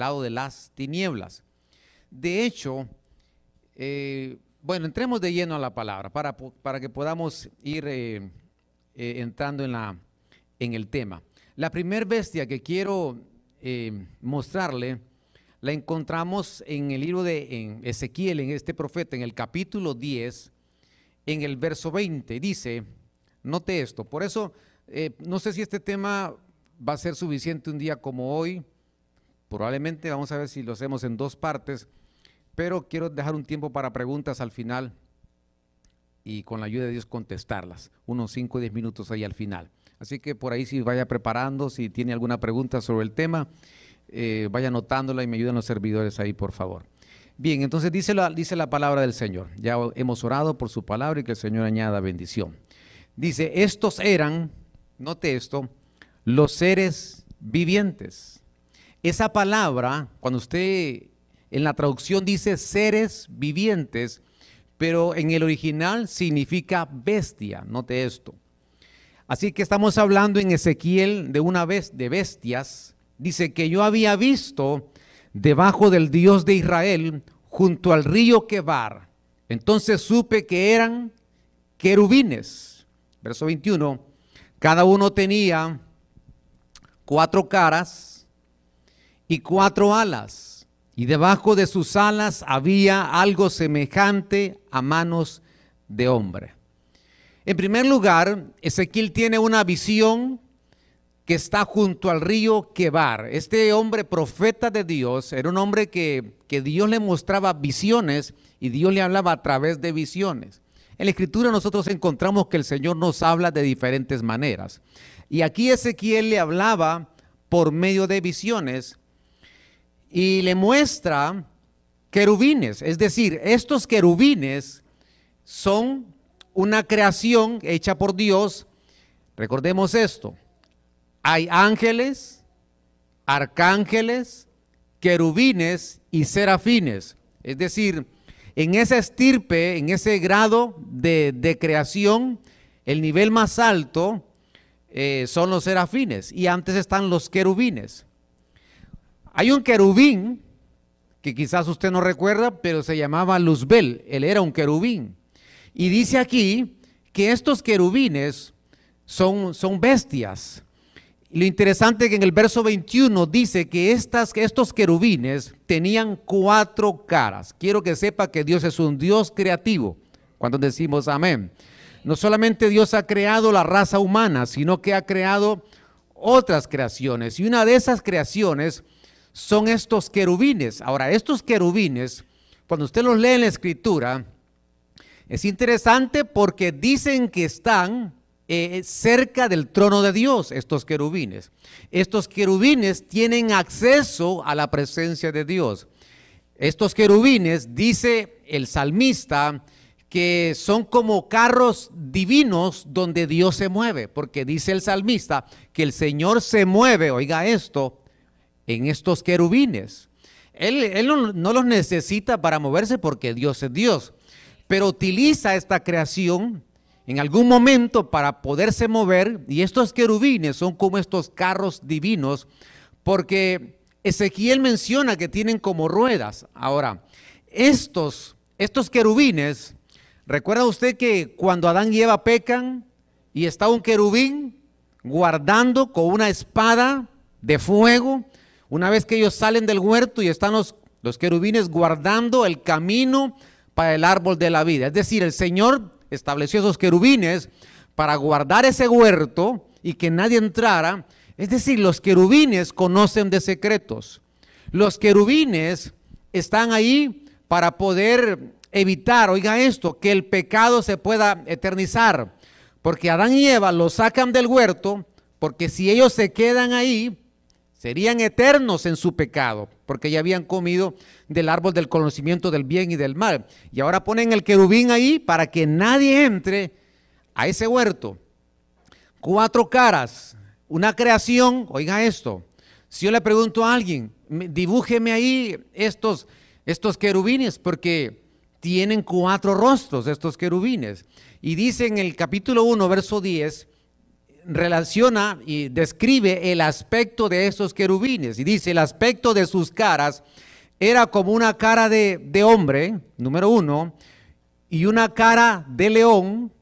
lado de las tinieblas. De hecho, eh, bueno, entremos de lleno a la palabra para, para que podamos ir eh, eh, entrando en, la, en el tema. La primer bestia que quiero mostrarle la encontramos en el libro de Ezequiel, en este profeta, en el capítulo 10, en el verso 20. Dice, note esto, por eso no sé si este tema va a ser suficiente un día como hoy. Probablemente vamos a ver si lo hacemos en dos partes, pero quiero dejar un tiempo para preguntas al final y con la ayuda de Dios contestarlas, unos 5 o 10 minutos ahí al final. Así que por ahí si vaya preparando, si tiene alguna pregunta sobre el tema, eh, vaya anotándola y me ayuden los servidores ahí, por favor. Bien, entonces dice la, dice la palabra del Señor. Ya hemos orado por su palabra y que el Señor añada bendición. Dice, estos eran, note esto, los seres vivientes. Esa palabra, cuando usted en la traducción dice seres vivientes, pero en el original significa bestia, note esto. Así que estamos hablando en Ezequiel de una vez de bestias. Dice que yo había visto debajo del Dios de Israel junto al río Quebar. Entonces supe que eran querubines. Verso 21. Cada uno tenía cuatro caras y cuatro alas, y debajo de sus alas había algo semejante a manos de hombre. En primer lugar, Ezequiel tiene una visión que está junto al río Quebar. Este hombre profeta de Dios era un hombre que, que Dios le mostraba visiones y Dios le hablaba a través de visiones. En la escritura nosotros encontramos que el Señor nos habla de diferentes maneras. Y aquí Ezequiel le hablaba por medio de visiones y le muestra querubines. Es decir, estos querubines son una creación hecha por Dios. Recordemos esto. Hay ángeles, arcángeles, querubines y serafines. Es decir, en esa estirpe, en ese grado de, creación, el nivel más alto eh, son los serafines y antes están los querubines. Hay un querubín que quizás usted no recuerda, pero se llamaba Luzbel, él era un querubín. Y dice aquí que estos querubines son, son bestias. lo interesante es que en el verso 21 dice que, estas, estos querubines tenían cuatro caras. Quiero que sepa que Dios es un Dios creativo cuando decimos amén no solamente Dios ha creado la raza humana, sino que ha creado otras creaciones. Y una de esas creaciones son estos querubines. Ahora, estos querubines, cuando usted los lee en la escritura, es interesante porque dicen que están eh, cerca del trono de Dios, estos querubines. Estos querubines tienen acceso a la presencia de Dios. Estos querubines, dice el salmista, que son como carros divinos donde Dios se mueve, porque dice el salmista que el Señor se mueve, oiga esto, en estos querubines. Él, no, los necesita para moverse porque Dios es Dios, pero utiliza esta creación en algún momento para poderse mover y estos querubines son como estos carros divinos porque Ezequiel menciona que tienen como ruedas. Ahora, estos, estos querubines ¿Recuerda usted que cuando Adán y Eva pecan y está un querubín guardando con una espada de fuego? Una vez que ellos salen del huerto y están los, querubines guardando el camino para el árbol de la vida. Es decir, el Señor estableció esos querubines para guardar ese huerto y que nadie entrara. Es decir, los querubines conocen de secretos. Los querubines están ahí para poder evitar, oiga esto, que el pecado se pueda eternizar. Porque Adán y Eva lo sacan del huerto, porque si ellos se quedan ahí, serían eternos en su pecado, porque ya habían comido del árbol del conocimiento del bien y del mal. Y ahora ponen el querubín ahí para que nadie entre a ese huerto. Cuatro caras, una creación, oiga esto. Si yo le pregunto a alguien, dibújeme ahí estos, estos querubines, porque tienen cuatro rostros estos querubines. Y dice en el capítulo 1, verso 10, relaciona y describe el aspecto de esos querubines. Y dice, el aspecto de sus caras era como una cara de, de hombre, número uno, y una cara de león,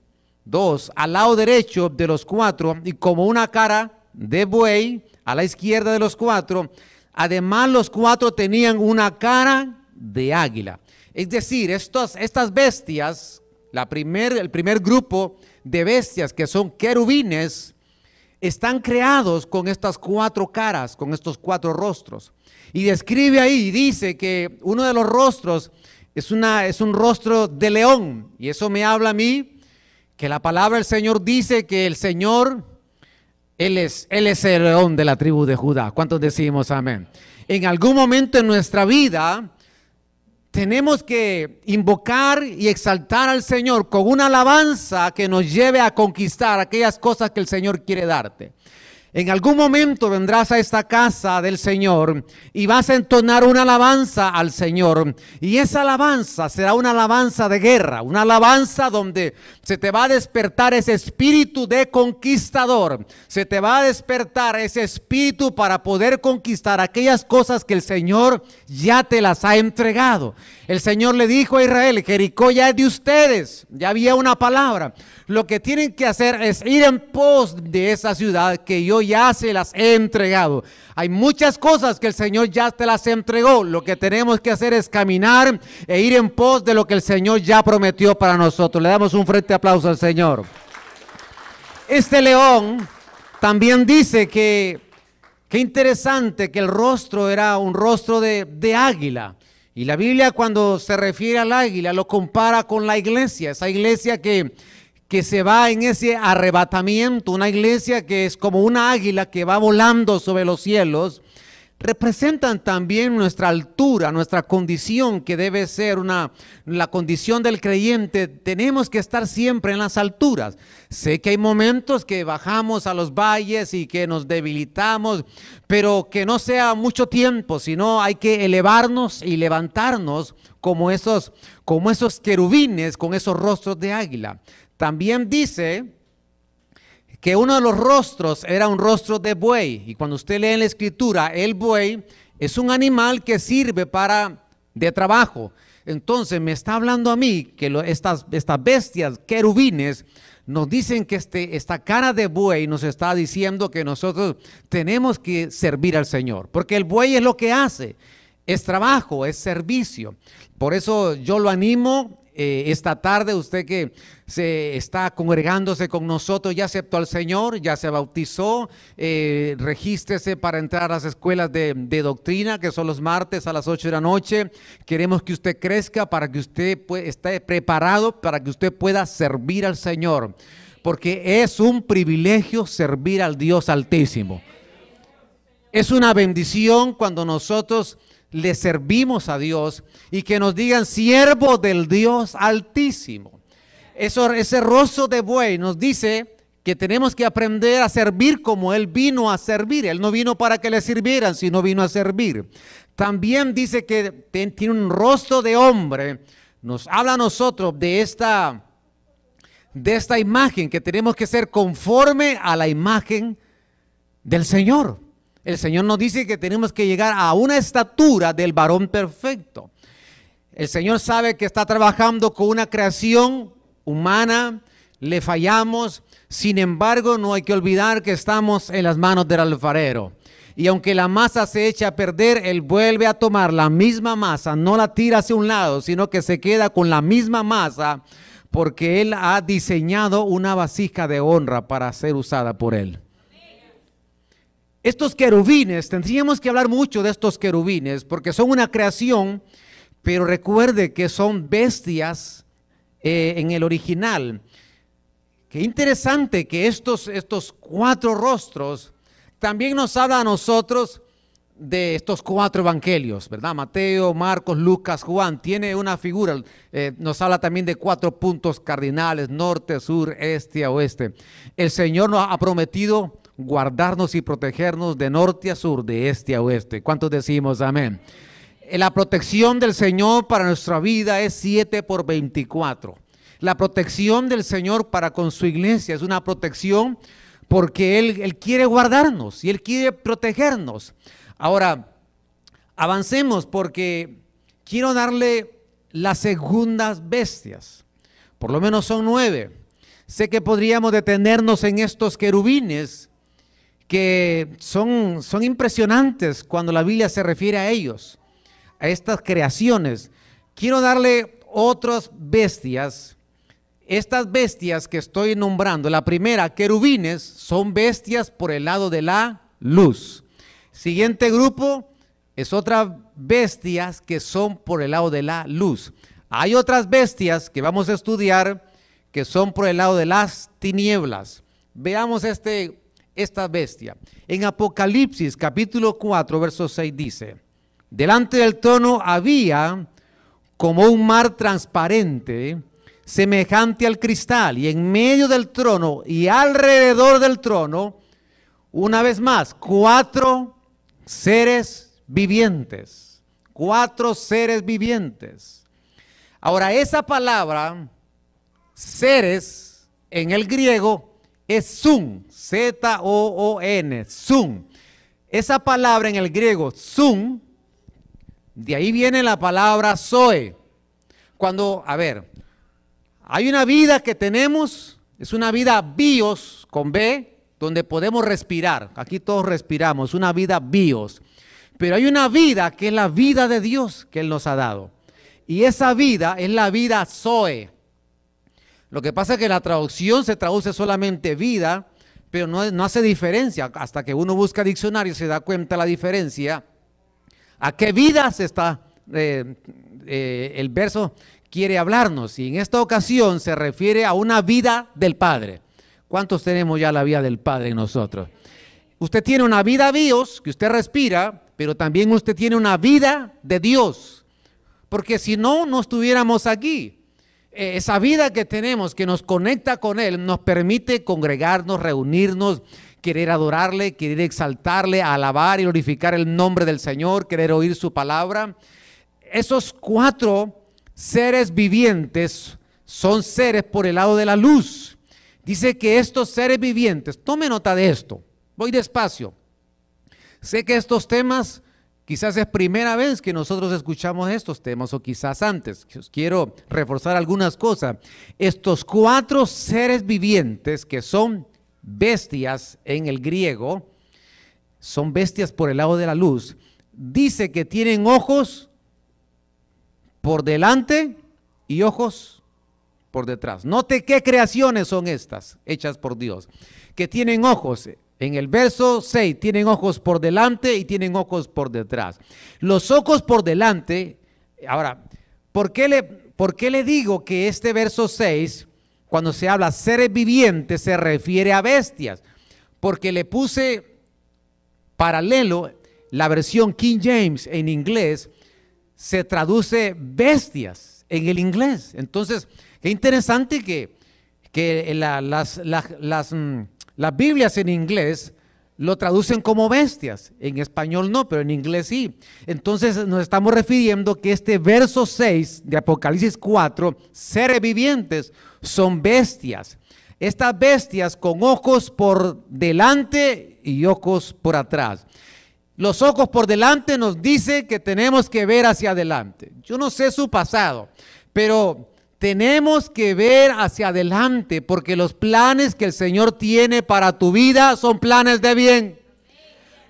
dos, al lado derecho de los cuatro, y como una cara de buey a la izquierda de los cuatro. Además, los cuatro tenían una cara de águila. Es decir, estos, estas bestias, la primer, el primer grupo de bestias que son querubines, están creados con estas cuatro caras, con estos cuatro rostros. Y describe ahí, dice que uno de los rostros es, una, es un rostro de león. Y eso me habla a mí que la palabra del Señor dice que el Señor, Él es, Él es el león de la tribu de Judá. ¿Cuántos decimos amén? En algún momento en nuestra vida, tenemos que invocar y exaltar al Señor con una alabanza que nos lleve a conquistar aquellas cosas que el Señor quiere darte. En algún momento vendrás a esta casa del Señor y vas a entonar una alabanza al Señor. Y esa alabanza será una alabanza de guerra, una alabanza donde se te va a despertar ese espíritu de conquistador. Se te va a despertar ese espíritu para poder conquistar aquellas cosas que el Señor ya te las ha entregado. El Señor le dijo a Israel, Jericó ya es de ustedes, ya había una palabra. Lo que tienen que hacer es ir en pos de esa ciudad que yo ya se las he entregado. Hay muchas cosas que el Señor ya te las entregó. Lo que tenemos que hacer es caminar e ir en pos de lo que el Señor ya prometió para nosotros. Le damos un fuerte aplauso al Señor. Este león también dice que, qué interesante que el rostro era un rostro de, de águila. Y la Biblia cuando se refiere al águila lo compara con la iglesia, esa iglesia que, que se va en ese arrebatamiento, una iglesia que es como una águila que va volando sobre los cielos representan también nuestra altura, nuestra condición, que debe ser una, la condición del creyente. Tenemos que estar siempre en las alturas. Sé que hay momentos que bajamos a los valles y que nos debilitamos, pero que no sea mucho tiempo, sino hay que elevarnos y levantarnos como esos, como esos querubines con esos rostros de águila. También dice que uno de los rostros era un rostro de buey. Y cuando usted lee en la escritura, el buey es un animal que sirve para de trabajo. Entonces me está hablando a mí que estas, estas bestias querubines nos dicen que este, esta cara de buey nos está diciendo que nosotros tenemos que servir al Señor. Porque el buey es lo que hace, es trabajo, es servicio. Por eso yo lo animo eh, esta tarde, usted que se está congregándose con nosotros, ya aceptó al Señor, ya se bautizó, eh, regístrese para entrar a las escuelas de, doctrina, que son los martes a las 8 de la noche. Queremos que usted crezca para que usted esté preparado, para que usted pueda servir al Señor, porque es un privilegio servir al Dios Altísimo. Es una bendición cuando nosotros le servimos a Dios y que nos digan siervo del Dios altísimo. Eso, ese rostro de buey nos dice que tenemos que aprender a servir como Él vino a servir. Él no vino para que le sirvieran, sino vino a servir. También dice que tiene un rostro de hombre. Nos habla a nosotros de esta, de esta imagen, que tenemos que ser conforme a la imagen del Señor. El Señor nos dice que tenemos que llegar a una estatura del varón perfecto. El Señor sabe que está trabajando con una creación humana, le fallamos, sin embargo no hay que olvidar que estamos en las manos del alfarero. Y aunque la masa se echa a perder, Él vuelve a tomar la misma masa, no la tira hacia un lado, sino que se queda con la misma masa, porque Él ha diseñado una vasija de honra para ser usada por Él. Estos querubines, tendríamos que hablar mucho de estos querubines porque son una creación, pero recuerde que son bestias eh, en el original. Qué interesante que estos, estos cuatro rostros también nos habla a nosotros de estos cuatro evangelios, ¿verdad? Mateo, Marcos, Lucas, Juan, tiene una figura, eh, nos habla también de cuatro puntos cardinales, norte, sur, este, oeste. El Señor nos ha prometido guardarnos y protegernos de norte a sur, de este a oeste. ¿Cuántos decimos amén? La protección del Señor para nuestra vida es 7 por 24. La protección del Señor para con su iglesia es una protección porque Él, Él quiere guardarnos y Él quiere protegernos. Ahora, avancemos porque quiero darle las segundas bestias. Por lo menos son nueve. Sé que podríamos detenernos en estos querubines que son, son impresionantes cuando la Biblia se refiere a ellos, a estas creaciones. Quiero darle otras bestias. Estas bestias que estoy nombrando, la primera, querubines, son bestias por el lado de la luz. Siguiente grupo es otras bestias que son por el lado de la luz. Hay otras bestias que vamos a estudiar que son por el lado de las tinieblas. Veamos este, esta bestia. En Apocalipsis capítulo 4, verso 6 dice, delante del trono había como un mar transparente, semejante al cristal, y en medio del trono y alrededor del trono, una vez más, cuatro seres vivientes, cuatro seres vivientes. Ahora, esa palabra, seres, en el griego es sun, Z-O-O-N, sun. Esa palabra en el griego, sun, de ahí viene la palabra Zoe. Cuando, a ver, hay una vida que tenemos, es una vida bios con B, donde podemos respirar. Aquí todos respiramos, una vida bios. Pero hay una vida que es la vida de Dios que Él nos ha dado. Y esa vida es la vida Zoe. Lo que pasa es que la traducción se traduce solamente vida, pero no, hace diferencia. Hasta que uno busca diccionario se da cuenta la diferencia. ¿A qué vida se está? Eh, eh, el verso quiere hablarnos. Y en esta ocasión se refiere a una vida del Padre. ¿Cuántos tenemos ya la vida del Padre en nosotros? Usted tiene una vida Dios, que usted respira, pero también usted tiene una vida de Dios. Porque si no, no estuviéramos aquí. Eh, esa vida que tenemos, que nos conecta con Él, nos permite congregarnos, reunirnos, querer adorarle, querer exaltarle, alabar y glorificar el nombre del Señor, querer oír su palabra. Esos cuatro seres vivientes son seres por el lado de la luz. Dice que estos seres vivientes, tome nota de esto, voy despacio. Sé que estos temas quizás es primera vez que nosotros escuchamos estos temas o quizás antes. Quiero reforzar algunas cosas. Estos cuatro seres vivientes que son bestias en el griego, son bestias por el lado de la luz, dice que tienen ojos por delante y ojos por detrás. Note qué creaciones son estas, hechas por Dios, que tienen ojos. En el verso 6 tienen ojos por delante y tienen ojos por detrás. Los ojos por delante, ahora, ¿por qué le, por qué le digo que este verso 6 cuando se habla seres vivientes se refiere a bestias, porque le puse paralelo la versión King James en inglés, se traduce bestias en el inglés. Entonces, qué interesante que, que las, mm, las Biblias en inglés lo traducen como bestias. En español no, pero en inglés sí. Entonces nos estamos refiriendo que este verso 6 de Apocalipsis 4, seres vivientes, son bestias. Estas bestias con ojos por delante y ojos por atrás. Los ojos por delante nos dice que tenemos que ver hacia adelante. Yo no sé su pasado, pero tenemos que ver hacia adelante porque los planes que el Señor tiene para tu vida son planes de bien.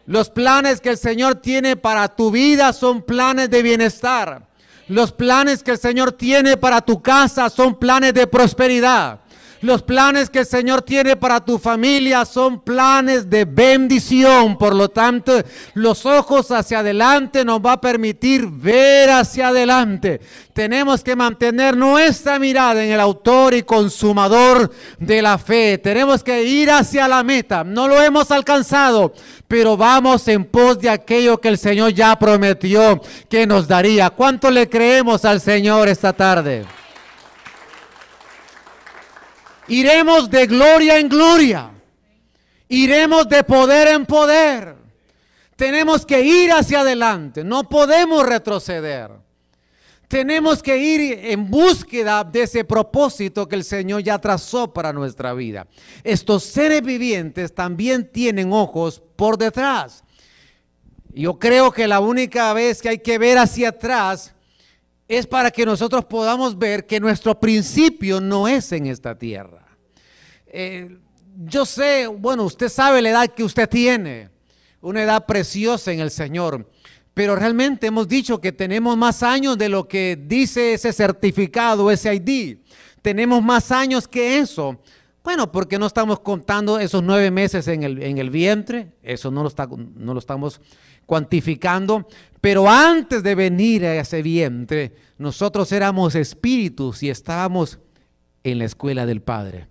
Los planes que el Señor tiene para tu vida son planes de bienestar. Los planes que el Señor tiene para tu casa son planes de prosperidad. Los planes que el Señor tiene para tu familia son planes de bendición. Por lo tanto, los ojos hacia adelante nos va a permitir ver hacia adelante. Tenemos que mantener nuestra mirada en el autor y consumador de la fe. Tenemos que ir hacia la meta. No lo hemos alcanzado, pero vamos en pos de aquello que el Señor ya prometió que nos daría. ¿Cuánto le creemos al Señor esta tarde? Iremos de gloria en gloria. Iremos de poder en poder. Tenemos que ir hacia adelante. No podemos retroceder. Tenemos que ir en búsqueda de ese propósito que el Señor ya trazó para nuestra vida. Estos seres vivientes también tienen ojos por detrás. Yo creo que la única vez que hay que ver hacia atrás es para que nosotros podamos ver que nuestro principio no es en esta tierra. Eh, yo sé, bueno, usted sabe la edad que usted tiene, una edad preciosa en el Señor. Pero realmente hemos dicho que tenemos más años de lo que dice ese certificado, ese ID. Tenemos más años que eso. Bueno, porque no estamos contando esos nueve meses en el, en el vientre, eso no lo, está, no lo estamos cuantificando. Pero antes de venir a ese vientre, nosotros éramos espíritus y estábamos en la escuela del Padre.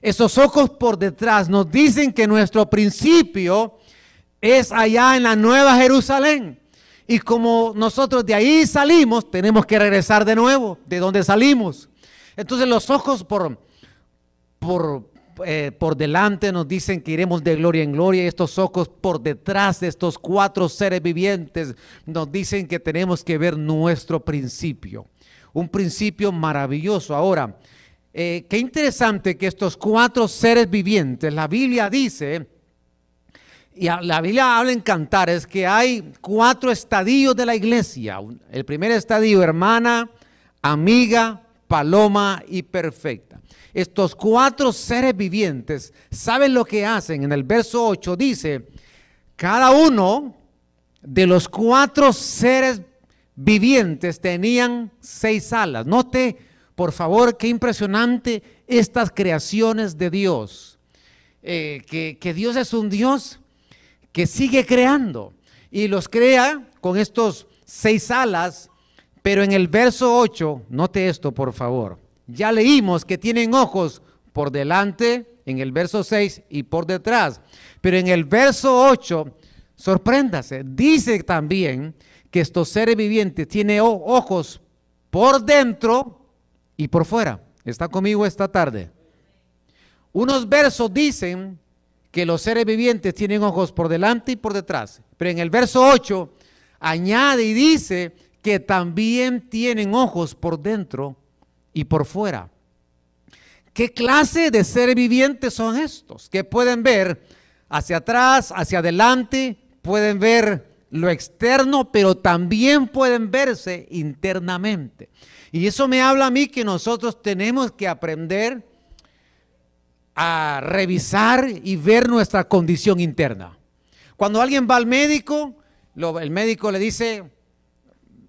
Esos ojos por detrás nos dicen que nuestro principio es allá en la Nueva Jerusalén. Y como nosotros de ahí salimos, tenemos que regresar de nuevo, de donde salimos. Entonces los ojos por, por, eh, por delante nos dicen que iremos de gloria en gloria. Y estos ojos por detrás de estos cuatro seres vivientes nos dicen que tenemos que ver nuestro principio. Un principio maravilloso. Ahora, eh, qué interesante que estos cuatro seres vivientes, la Biblia dice y la Biblia habla en cantares que hay cuatro estadios de la iglesia. El primer estadio, hermana, amiga, paloma y perfecta. Estos cuatro seres vivientes, ¿saben lo que hacen? En el verso 8 dice, cada uno de los cuatro seres vivientes tenían seis alas. Note, por favor, qué impresionante estas creaciones de Dios. Eh, que, que Dios es un Dios que sigue creando y los crea con estos seis alas, pero en el verso 8, note esto por favor, ya leímos que tienen ojos por delante en el verso 6 y por detrás, pero en el verso 8, sorpréndase, dice también que estos seres vivientes tienen ojos por dentro y por fuera. ¿Está conmigo esta tarde? Unos versos dicen que los seres vivientes tienen ojos por delante y por detrás. Pero en el verso 8 añade y dice que también tienen ojos por dentro y por fuera. ¿Qué clase de seres vivientes son estos? Que pueden ver hacia atrás, hacia adelante, pueden ver lo externo, pero también pueden verse internamente. Y eso me habla a mí que nosotros tenemos que aprender a revisar y ver nuestra condición interna. Cuando alguien va al médico, el médico le dice,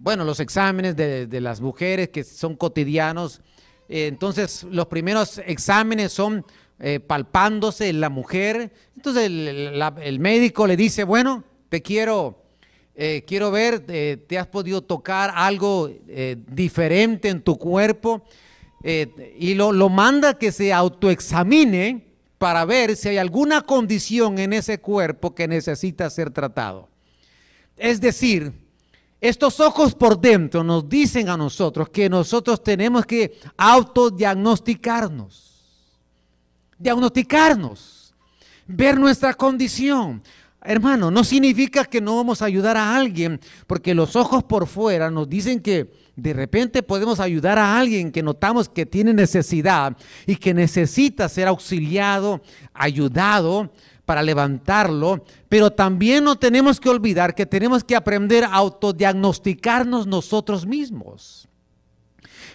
bueno, los exámenes de, las mujeres que son cotidianos, eh, entonces los primeros exámenes son eh, palpándose la mujer, entonces el, médico le dice, bueno, te quiero, eh, quiero ver, te has podido tocar algo diferente en tu cuerpo, eh, y lo, lo manda que se autoexamine para ver si hay alguna condición en ese cuerpo que necesita ser tratado. Es decir, estos ojos por dentro nos dicen a nosotros que nosotros tenemos que autodiagnosticarnos, diagnosticarnos, ver nuestra condición. Hermano, no significa que no vamos a ayudar a alguien, porque los ojos por fuera nos dicen que de repente podemos ayudar a alguien que notamos que tiene necesidad y que necesita ser auxiliado, ayudado para levantarlo, pero también no tenemos que olvidar que tenemos que aprender a autodiagnosticarnos nosotros mismos.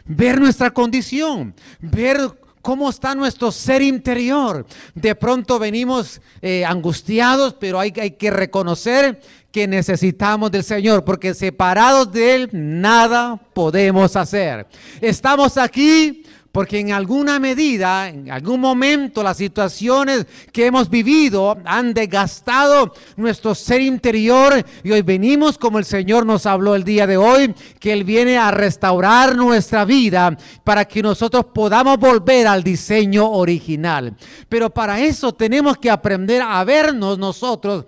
Ver nuestra condición, ver cómo está nuestro ser interior. De pronto venimos eh, angustiados, pero hay, hay que reconocer que necesitamos del Señor, porque separados de Él nada podemos hacer. Estamos aquí porque en alguna medida, en algún momento, las situaciones que hemos vivido han desgastado nuestro ser interior y hoy venimos como el Señor nos habló el día de hoy, que Él viene a restaurar nuestra vida para que nosotros podamos volver al diseño original. Pero para eso tenemos que aprender a vernos nosotros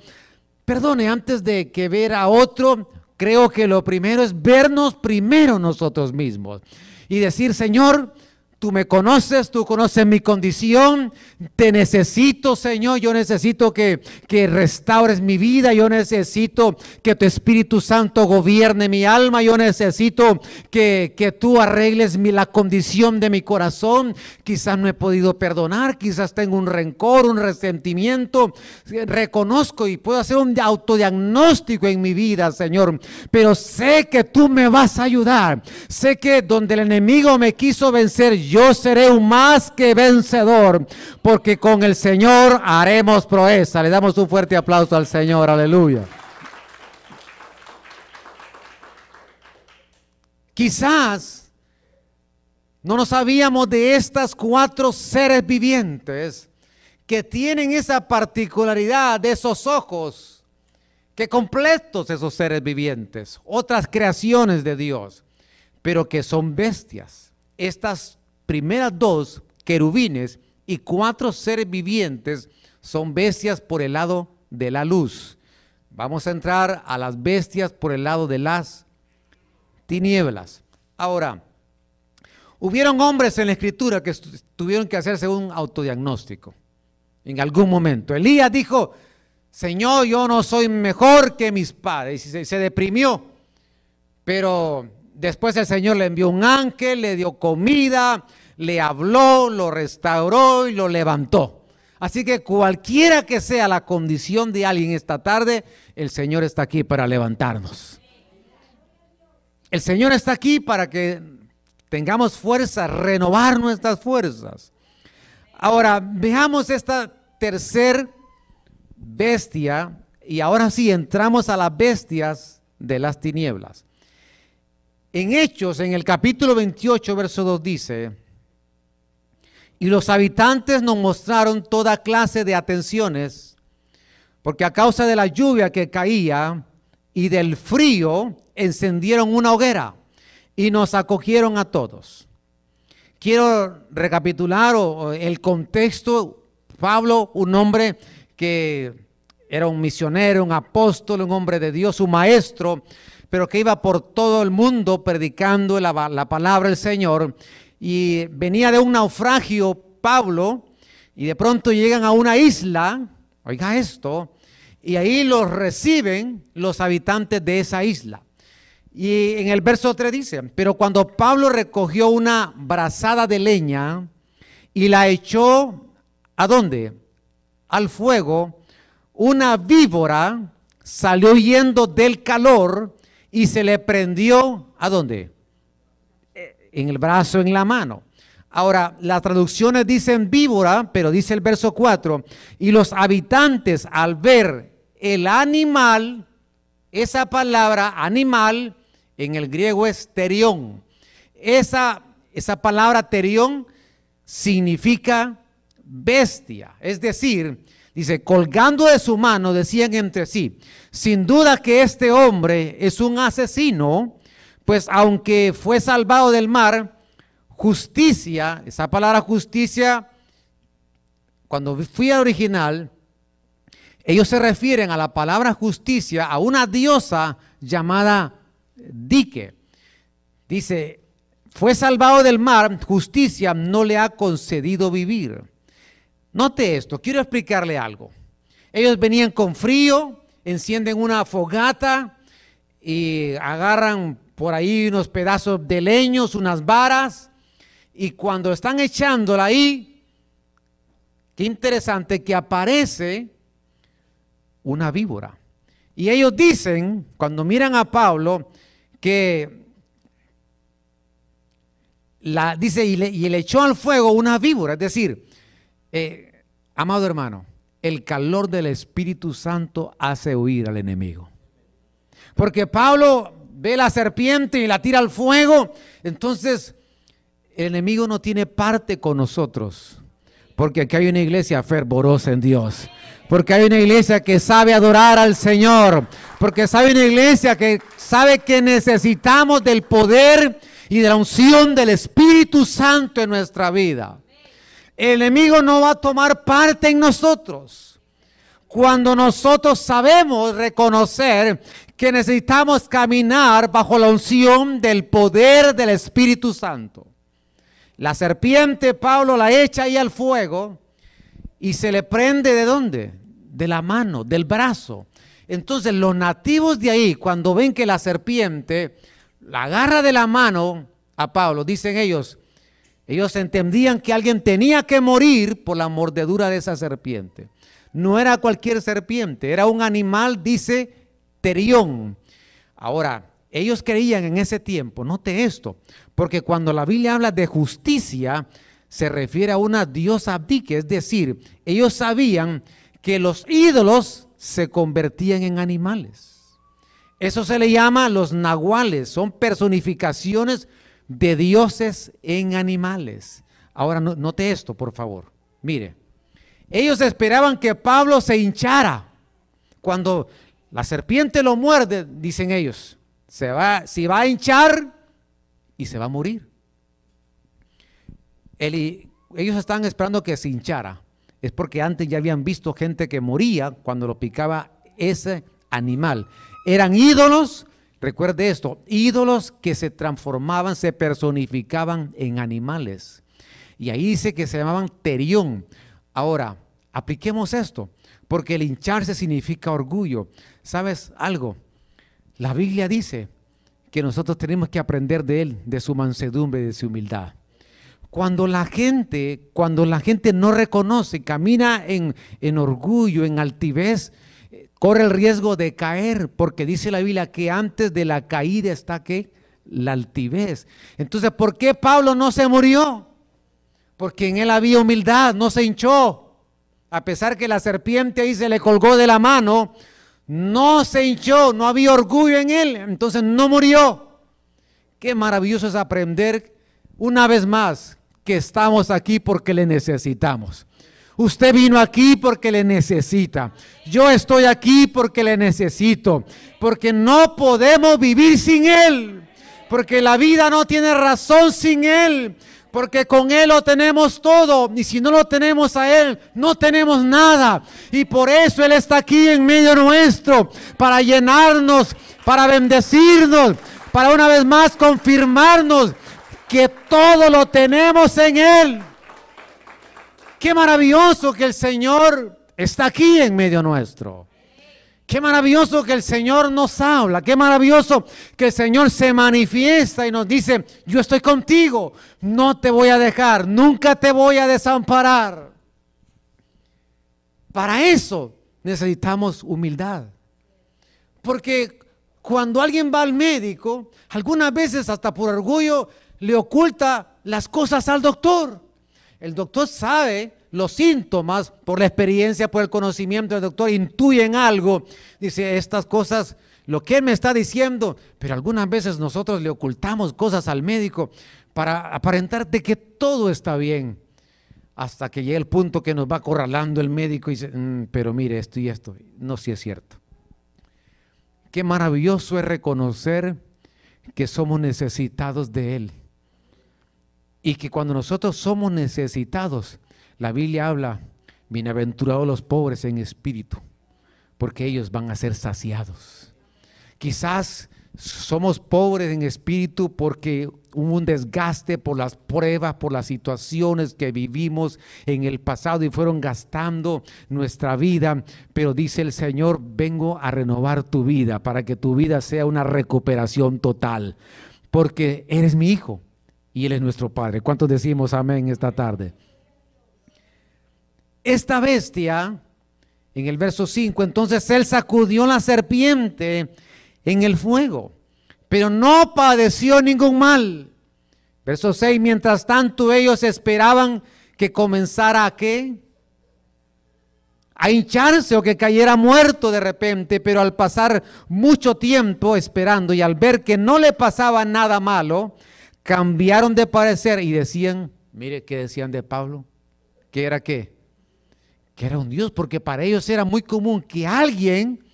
Perdone, antes de que ver a otro, creo que lo primero es vernos primero nosotros mismos y decir, Señor, Tú me conoces, tú conoces mi condición. Te necesito, Señor. Yo necesito que, que restaures mi vida. Yo necesito que tu Espíritu Santo gobierne mi alma. Yo necesito que, que tú arregles la condición de mi corazón. Quizás no he podido perdonar. Quizás tengo un rencor, un resentimiento. Reconozco y puedo hacer un autodiagnóstico en mi vida, Señor. Pero sé que tú me vas a ayudar. Sé que donde el enemigo me quiso vencer, yo seré un más que vencedor, porque con el Señor haremos proeza. Le damos un fuerte aplauso al Señor, aleluya. Quizás no nos sabíamos de estas cuatro seres vivientes que tienen esa particularidad de esos ojos, que completos esos seres vivientes, otras creaciones de Dios, pero que son bestias. Estas primeras dos querubines y cuatro seres vivientes son bestias por el lado de la luz. Vamos a entrar a las bestias por el lado de las tinieblas. Ahora, hubieron hombres en la escritura que tuvieron que hacerse un autodiagnóstico en algún momento. Elías dijo, Señor, yo no soy mejor que mis padres. Y se, se deprimió. Pero después el Señor le envió un ángel, le dio comida, le habló, lo restauró y lo levantó. Así que cualquiera que sea la condición de alguien esta tarde, el Señor está aquí para levantarnos. El Señor está aquí para que tengamos fuerza, renovar nuestras fuerzas. Ahora, veamos esta tercer bestia y ahora sí entramos a las bestias de las tinieblas. En Hechos, en el capítulo 28, verso 2 dice, y los habitantes nos mostraron toda clase de atenciones, porque a causa de la lluvia que caía y del frío, encendieron una hoguera y nos acogieron a todos. Quiero recapitular el contexto. Pablo, un hombre que era un misionero, un apóstol, un hombre de Dios, un maestro, pero que iba por todo el mundo predicando la, la palabra del Señor y venía de un naufragio Pablo y de pronto llegan a una isla, oiga esto, y ahí los reciben los habitantes de esa isla. Y en el verso 3 dice, pero cuando Pablo recogió una brazada de leña y la echó, ¿a dónde? Al fuego, una víbora salió huyendo del calor y se le prendió, ¿a dónde? En el brazo, en la mano. Ahora, las traducciones dicen víbora, pero dice el verso 4, y los habitantes al ver el animal, esa palabra animal en el griego es terión. Esa, esa palabra terión significa bestia, es decir, dice, colgando de su mano, decían entre sí, sin duda que este hombre es un asesino, pues aunque fue salvado del mar, justicia, esa palabra justicia, cuando fui al original, ellos se refieren a la palabra justicia a una diosa llamada Dique. Dice, fue salvado del mar, justicia no le ha concedido vivir. Note esto, quiero explicarle algo. Ellos venían con frío, encienden una fogata y agarran por ahí unos pedazos de leños, unas varas, y cuando están echándola ahí, qué interesante que aparece una víbora. Y ellos dicen, cuando miran a Pablo, que la, dice, y le, echó al fuego una víbora. Es decir, eh, amado hermano, el calor del Espíritu Santo hace huir al enemigo. Porque Pablo ve la serpiente y la tira al fuego, entonces el enemigo no tiene parte con nosotros. Porque aquí hay una iglesia fervorosa en Dios. Porque hay una iglesia que sabe adorar al Señor. Porque sabe una iglesia que sabe que necesitamos del poder y de la unción del Espíritu Santo en nuestra vida. El enemigo no va a tomar parte en nosotros. Cuando nosotros sabemos reconocer que necesitamos caminar bajo la unción del poder del Espíritu Santo. La serpiente Pablo la echa ahí al fuego y se le prende de dónde? De la mano, del brazo. Entonces los nativos de ahí, cuando ven que la serpiente la agarra de la mano a Pablo, dicen ellos, ellos entendían que alguien tenía que morir por la mordedura de esa serpiente. No era cualquier serpiente, era un animal, dice, terión. Ahora, ellos creían en ese tiempo, note esto, porque cuando la Biblia habla de justicia, se refiere a una diosa abdique, es decir, ellos sabían que los ídolos se convertían en animales. Eso se le llama los nahuales, son personificaciones de dioses en animales. Ahora note esto, por favor. Mire, ellos esperaban que Pablo se hinchara. Cuando la serpiente lo muerde, dicen ellos, se va, va a hinchar y se va a morir. ellos estaban esperando que se hinchara. Es porque antes ya habían visto gente que moría cuando lo picaba ese animal. Eran ídolos, recuerde esto, ídolos que se transformaban, se personificaban en animales. Y ahí dice que se llamaban terión. Ahora, apliquemos esto, porque el hincharse significa orgullo. ¿Sabes algo? La Biblia dice que nosotros tenemos que aprender de Él, de su mansedumbre, de su humildad. Cuando la gente, cuando la gente no reconoce, camina en, en orgullo, en altivez, corre el riesgo de caer, porque dice la Biblia que antes de la caída está que la altivez. Entonces, ¿por qué Pablo no se murió? Porque en él había humildad, no se hinchó. A pesar que la serpiente ahí se le colgó de la mano, no se hinchó, no había orgullo en él, entonces no murió. Qué maravilloso es aprender una vez más que estamos aquí porque le necesitamos. Usted vino aquí porque le necesita. Yo estoy aquí porque le necesito. Porque no podemos vivir sin Él. Porque la vida no tiene razón sin Él porque con Él lo tenemos todo. Y si no lo tenemos a Él, no tenemos nada. Y por eso Él está aquí en medio nuestro, para llenarnos, para bendecirnos, para una vez más confirmarnos que todo lo tenemos en Él. Qué maravilloso que el Señor está aquí en medio nuestro. Qué maravilloso que el Señor nos habla, qué maravilloso que el Señor se manifiesta y nos dice, yo estoy contigo, no te voy a dejar, nunca te voy a desamparar. Para eso necesitamos humildad. Porque cuando alguien va al médico, algunas veces hasta por orgullo le oculta las cosas al doctor. El doctor sabe los síntomas, por la experiencia, por el conocimiento del doctor, intuyen algo. Dice, estas cosas, lo que él me está diciendo, pero algunas veces nosotros le ocultamos cosas al médico para aparentar de que todo está bien. Hasta que llega el punto que nos va acorralando el médico y dice, mm, pero mire esto y esto. No, si es cierto. Qué maravilloso es reconocer que somos necesitados de Él. Y que cuando nosotros somos necesitados, la Biblia habla, bienaventurados los pobres en espíritu, porque ellos van a ser saciados. Quizás somos pobres en espíritu porque hubo un desgaste por las pruebas, por las situaciones que vivimos en el pasado y fueron gastando nuestra vida. Pero dice el Señor, vengo a renovar tu vida para que tu vida sea una recuperación total. Porque eres mi hijo y Él es nuestro Padre. ¿Cuántos decimos amén esta tarde? Esta bestia, en el verso 5, entonces él sacudió la serpiente en el fuego, pero no padeció ningún mal. Verso 6, mientras tanto ellos esperaban que comenzara a qué? A hincharse o que cayera muerto de repente, pero al pasar mucho tiempo esperando y al ver que no le pasaba nada malo, cambiaron de parecer y decían, mire qué decían de Pablo, que era qué? Que era un dios, porque para ellos era muy común que alguien,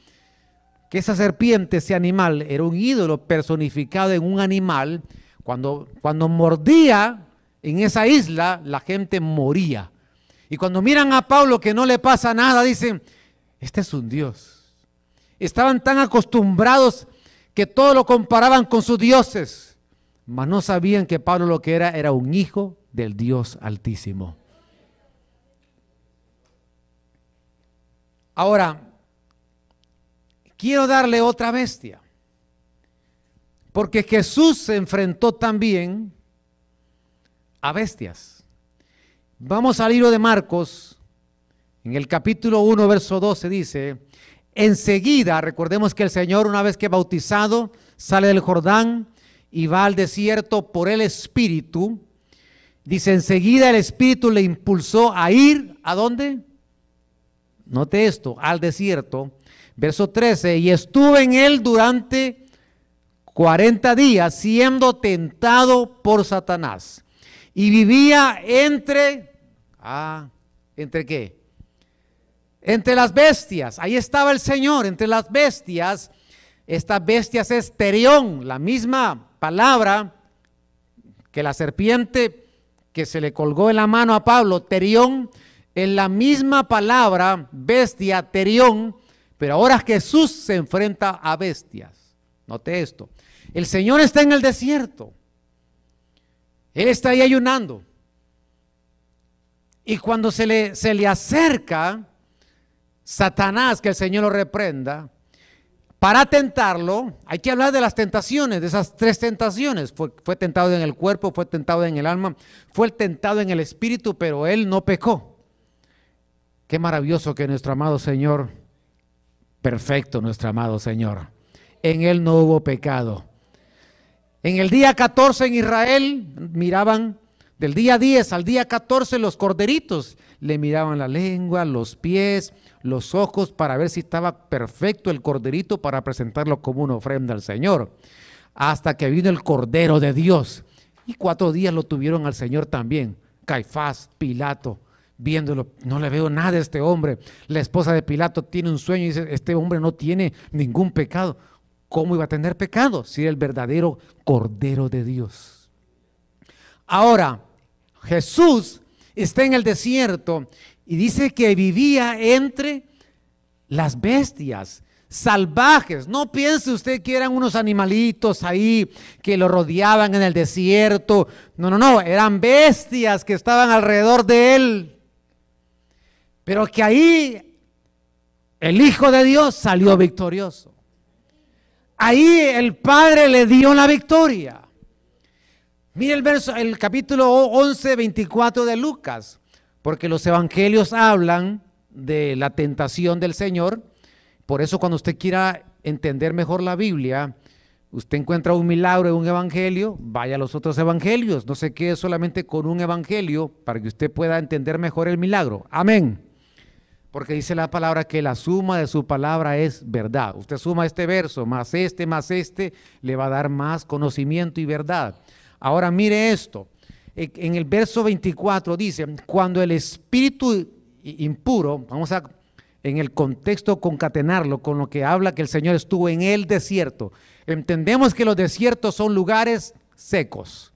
que esa serpiente, ese animal, era un ídolo personificado en un animal, cuando, cuando mordía en esa isla, la gente moría. Y cuando miran a Pablo que no le pasa nada, dicen, este es un dios. Estaban tan acostumbrados que todo lo comparaban con sus dioses, mas no sabían que Pablo lo que era era un hijo del Dios Altísimo. Ahora, quiero darle otra bestia, porque Jesús se enfrentó también a bestias. Vamos al libro de Marcos, en el capítulo 1, verso 12 dice, enseguida, recordemos que el Señor una vez que bautizado, sale del Jordán y va al desierto por el Espíritu. Dice, enseguida el Espíritu le impulsó a ir, ¿a dónde? Note esto, al desierto. Verso 13, y estuve en él durante 40 días siendo tentado por Satanás. Y vivía entre, ah, ¿entre qué? Entre las bestias. Ahí estaba el Señor, entre las bestias. Estas bestias es terión, la misma palabra que la serpiente que se le colgó en la mano a Pablo, terión en la misma palabra, bestia, terión, pero ahora Jesús se enfrenta a bestias. Note esto. El Señor está en el desierto. Él está ahí ayunando. Y cuando se le, se le acerca Satanás, que el Señor lo reprenda, para tentarlo, hay que hablar de las tentaciones, de esas tres tentaciones. Fue, fue, tentado en el cuerpo, fue tentado en el alma, fue tentado en el espíritu, pero él no pecó. Qué maravilloso que nuestro amado Señor, perfecto nuestro amado Señor, en Él no hubo pecado. En el día 14 en Israel miraban, del día 10 al día 14 los corderitos, le miraban la lengua, los pies, los ojos para ver si estaba perfecto el corderito para presentarlo como una ofrenda al Señor. Hasta que vino el Cordero de Dios. Y cuatro días lo tuvieron al Señor también. Caifás, Pilato, viéndolo, no le veo nada a este hombre. La esposa de Pilato tiene un sueño y dice, este hombre no tiene ningún pecado. ¿Cómo iba a tener pecado si era el verdadero Cordero de Dios? Ahora, Jesús está en el desierto y dice que vivía entre las bestias salvajes. No piense usted que eran unos animalitos ahí que lo rodeaban en el desierto. No, no, no, eran bestias que estaban alrededor de él. Pero que ahí el Hijo de Dios salió victorioso. Ahí el Padre le dio la victoria. Mire el verso, el capítulo 11, 24 de Lucas, porque los evangelios hablan de la tentación del Señor. Por eso cuando usted quiera entender mejor la Biblia, usted encuentra un milagro en un evangelio, vaya a los otros evangelios. No se quede solamente con un evangelio para que usted pueda entender mejor el milagro. Amén. Porque dice la palabra que la suma de su palabra es verdad. Usted suma este verso, más este, más este, le va a dar más conocimiento y verdad. Ahora mire esto. En el verso 24 dice, cuando el espíritu impuro, vamos a en el contexto concatenarlo con lo que habla que el Señor estuvo en el desierto. Entendemos que los desiertos son lugares secos.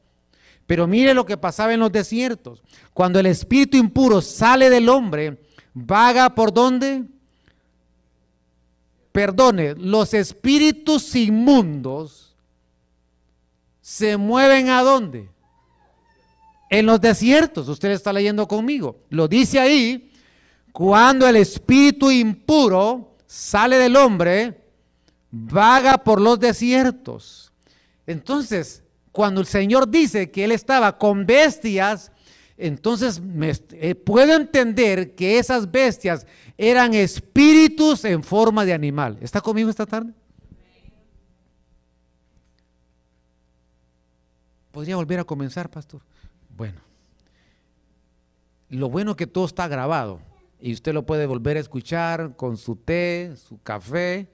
Pero mire lo que pasaba en los desiertos. Cuando el espíritu impuro sale del hombre, vaga por dónde? Perdone, los espíritus inmundos se mueven a dónde? En los desiertos. Usted está leyendo conmigo. Lo dice ahí, cuando el espíritu impuro sale del hombre, vaga por los desiertos. Entonces, cuando el Señor dice que él estaba con bestias, entonces eh, puedo entender que esas bestias eran espíritus en forma de animal. ¿Está conmigo esta tarde? ¿Podría volver a comenzar, pastor? Bueno, lo bueno que todo está grabado y usted lo puede volver a escuchar con su té, su café,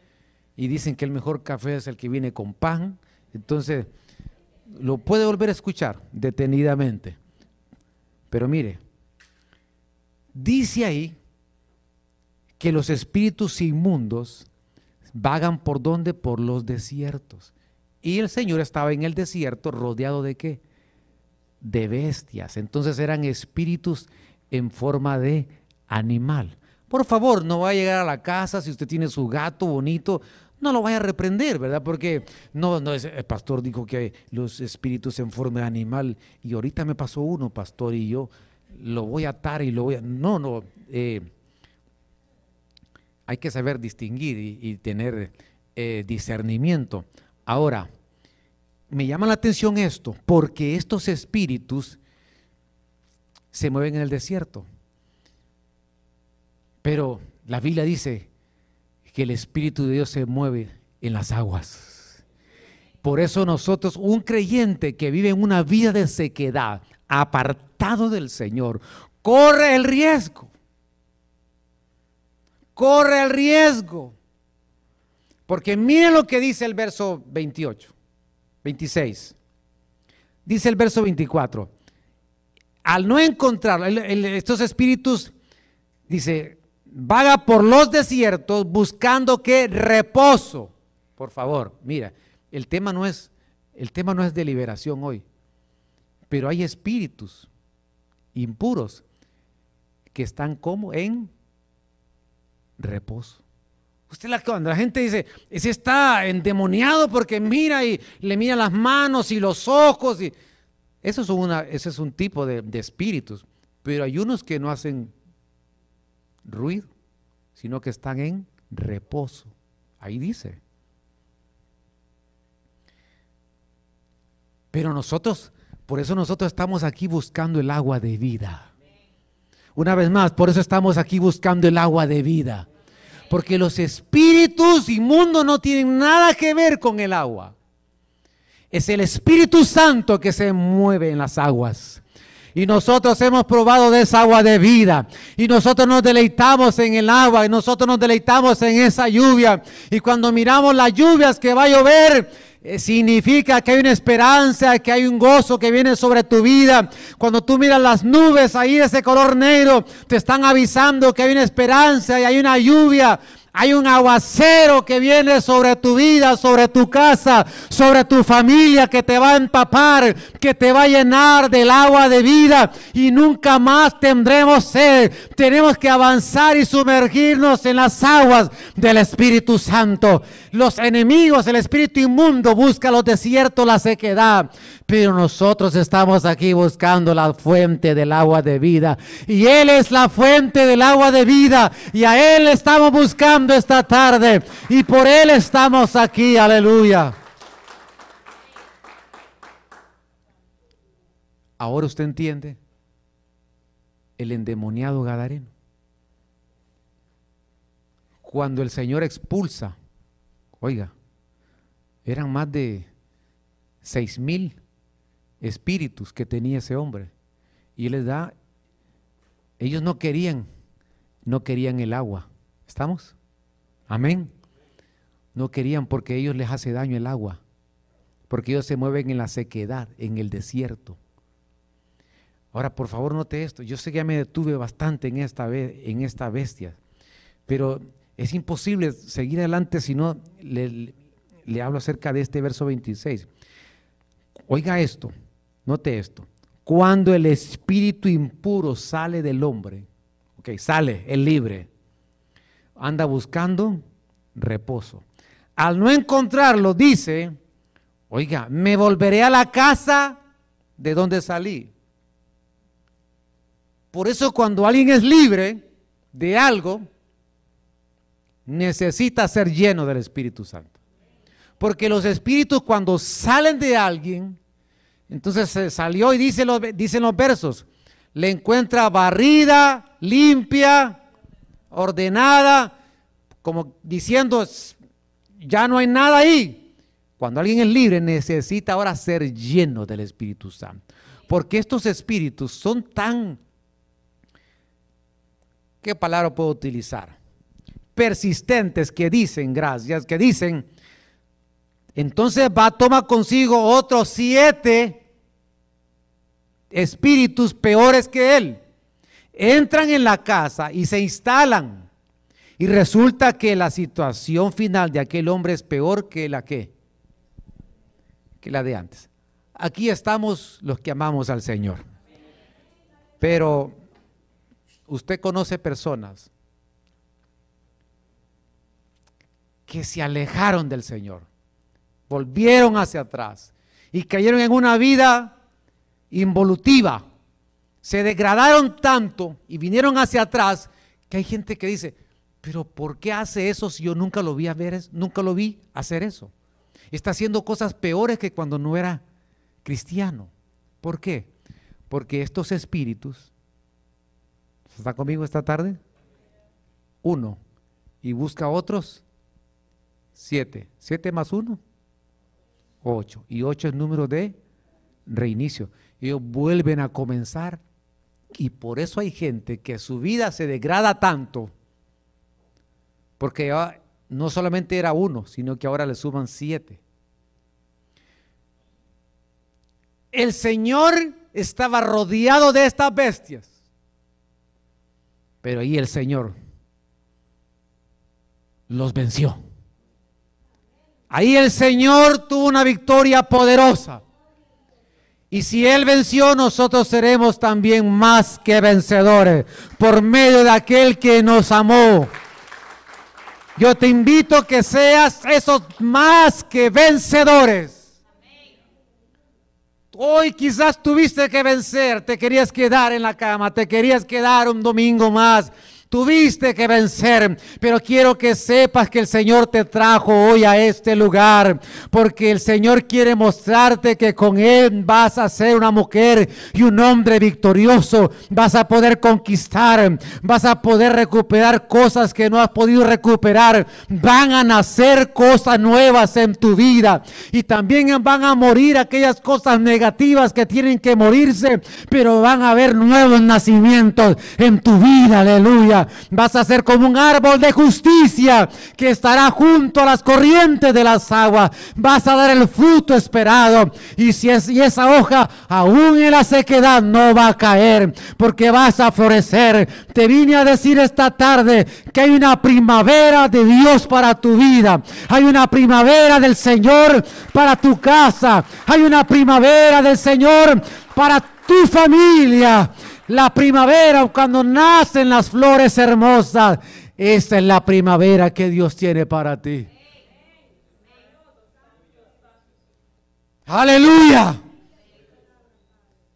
y dicen que el mejor café es el que viene con pan. Entonces, lo puede volver a escuchar detenidamente. Pero mire, dice ahí que los espíritus inmundos vagan por donde? Por los desiertos. Y el Señor estaba en el desierto rodeado de qué? De bestias. Entonces eran espíritus en forma de animal. Por favor, no va a llegar a la casa si usted tiene su gato bonito, no lo vaya a reprender, ¿verdad? Porque no, no, el pastor dijo que los espíritus en forma de animal y ahorita me pasó uno, pastor, y yo lo voy a atar y lo voy a... No, no, eh, hay que saber distinguir y, tener eh, discernimiento. Ahora, me llama la atención esto, porque estos espíritus se mueven en el desierto. Pero la Biblia dice que el Espíritu de Dios se mueve en las aguas. Por eso nosotros, un creyente que vive en una vida de sequedad, apartado del Señor, corre el riesgo. Corre el riesgo. Porque miren lo que dice el verso 28, 26. Dice el verso 24. Al no encontrar estos espíritus, dice, vaga por los desiertos buscando que reposo. Por favor, mira, el tema no es el tema no es de liberación hoy, pero hay espíritus impuros que están como en reposo. Usted la, cuando la gente dice, ese está endemoniado porque mira y le mira las manos y los ojos y eso es una, ese es un tipo de, de espíritus, pero hay unos que no hacen ruido, sino que están en reposo. Ahí dice. Pero nosotros, por eso nosotros estamos aquí buscando el agua de vida. Una vez más, por eso estamos aquí buscando el agua de vida. Porque los espíritus inmundos no tienen nada que ver con el agua. Es el Espíritu Santo que se mueve en las aguas. Y nosotros hemos probado de esa agua de vida. Y nosotros nos deleitamos en el agua. Y nosotros nos deleitamos en esa lluvia. Y cuando miramos las lluvias que va a llover, eh, significa que hay una esperanza, que hay un gozo que viene sobre tu vida. Cuando tú miras las nubes ahí de ese color negro, te están avisando que hay una esperanza y hay una lluvia hay un aguacero que viene sobre tu vida, sobre tu casa, sobre tu familia, que te va a empapar, que te va a llenar del agua de vida y nunca más tendremos sed. Tenemos que avanzar y sumergirnos en las aguas del Espíritu Santo. Los enemigos, el espíritu inmundo busca los desiertos, la sequedad. Pero nosotros estamos aquí buscando la fuente del agua de vida. Y Él es la fuente del agua de vida. Y a Él estamos buscando esta tarde. Y por Él estamos aquí. Aleluya. Ahora usted entiende el endemoniado Gadareno. Cuando el Señor expulsa, oiga, eran más de seis mil espíritus que tenía ese hombre. Y les da, ellos no querían, no querían el agua. ¿Estamos? Amén. No querían porque ellos les hace daño el agua. Porque ellos se mueven en la sequedad, en el desierto. Ahora, por favor, note esto. Yo sé que ya me detuve bastante en esta, en esta bestia, pero es imposible seguir adelante si no le, le hablo acerca de este verso 26. Oiga esto. Note esto. Cuando el espíritu impuro sale del hombre, ok, sale, el libre, anda buscando reposo. Al no encontrarlo, dice, oiga, me volveré a la casa de donde salí. Por eso cuando alguien es libre de algo, necesita ser lleno del Espíritu Santo. Porque los espíritus cuando salen de alguien, entonces se salió y dice los, dicen los versos, le encuentra barrida, limpia, ordenada, como diciendo, ya no hay nada ahí. Cuando alguien es libre necesita ahora ser lleno del Espíritu Santo. Porque estos espíritus son tan, ¿qué palabra puedo utilizar? Persistentes que dicen, gracias, que dicen, entonces va, toma consigo otros siete espíritus peores que él. Entran en la casa y se instalan. Y resulta que la situación final de aquel hombre es peor que la que, que la de antes. Aquí estamos los que amamos al Señor. Pero usted conoce personas que se alejaron del Señor, volvieron hacia atrás y cayeron en una vida involutiva. Se degradaron tanto y vinieron hacia atrás que hay gente que dice, pero ¿por qué hace eso si yo nunca lo vi a ver, nunca lo vi hacer eso? Está haciendo cosas peores que cuando no era cristiano. ¿Por qué? Porque estos espíritus, ¿está conmigo esta tarde? Uno. Y busca otros siete. Siete más uno, ocho. Y ocho es número de reinicio. Ellos vuelven a comenzar. Y por eso hay gente que su vida se degrada tanto. Porque no solamente era uno, sino que ahora le suman siete. el Señor estaba rodeado de estas bestias. Pero ahí el Señor los venció. Ahí el Señor tuvo una victoria poderosa. Y si Él venció, nosotros seremos también más que vencedores por medio de aquel que nos amó. Yo te invito a que seas esos más que vencedores. Hoy quizás tuviste que vencer, te querías quedar en la cama, te querías quedar un domingo más, Tuviste que vencer, pero quiero que sepas que el Señor te trajo hoy a este lugar, porque el Señor quiere mostrarte que con Él vas a ser una mujer y un hombre victorioso, vas a poder conquistar, vas a poder recuperar cosas que no has podido recuperar, van a nacer cosas nuevas en tu vida y también van a morir aquellas cosas negativas que tienen que morirse, pero van a haber nuevos nacimientos en tu vida, aleluya. Vas a ser como un árbol de justicia que estará junto a las corrientes de las aguas. Vas a dar el fruto esperado. Y si es, esa hoja aún en la sequedad no va a caer porque vas a florecer. Te vine a decir esta tarde que hay una primavera de Dios para tu vida. Hay una primavera del Señor para tu casa. Hay una primavera del Señor para tu familia. La primavera, cuando nacen las flores hermosas, esa es la primavera que Dios tiene para ti. Aleluya.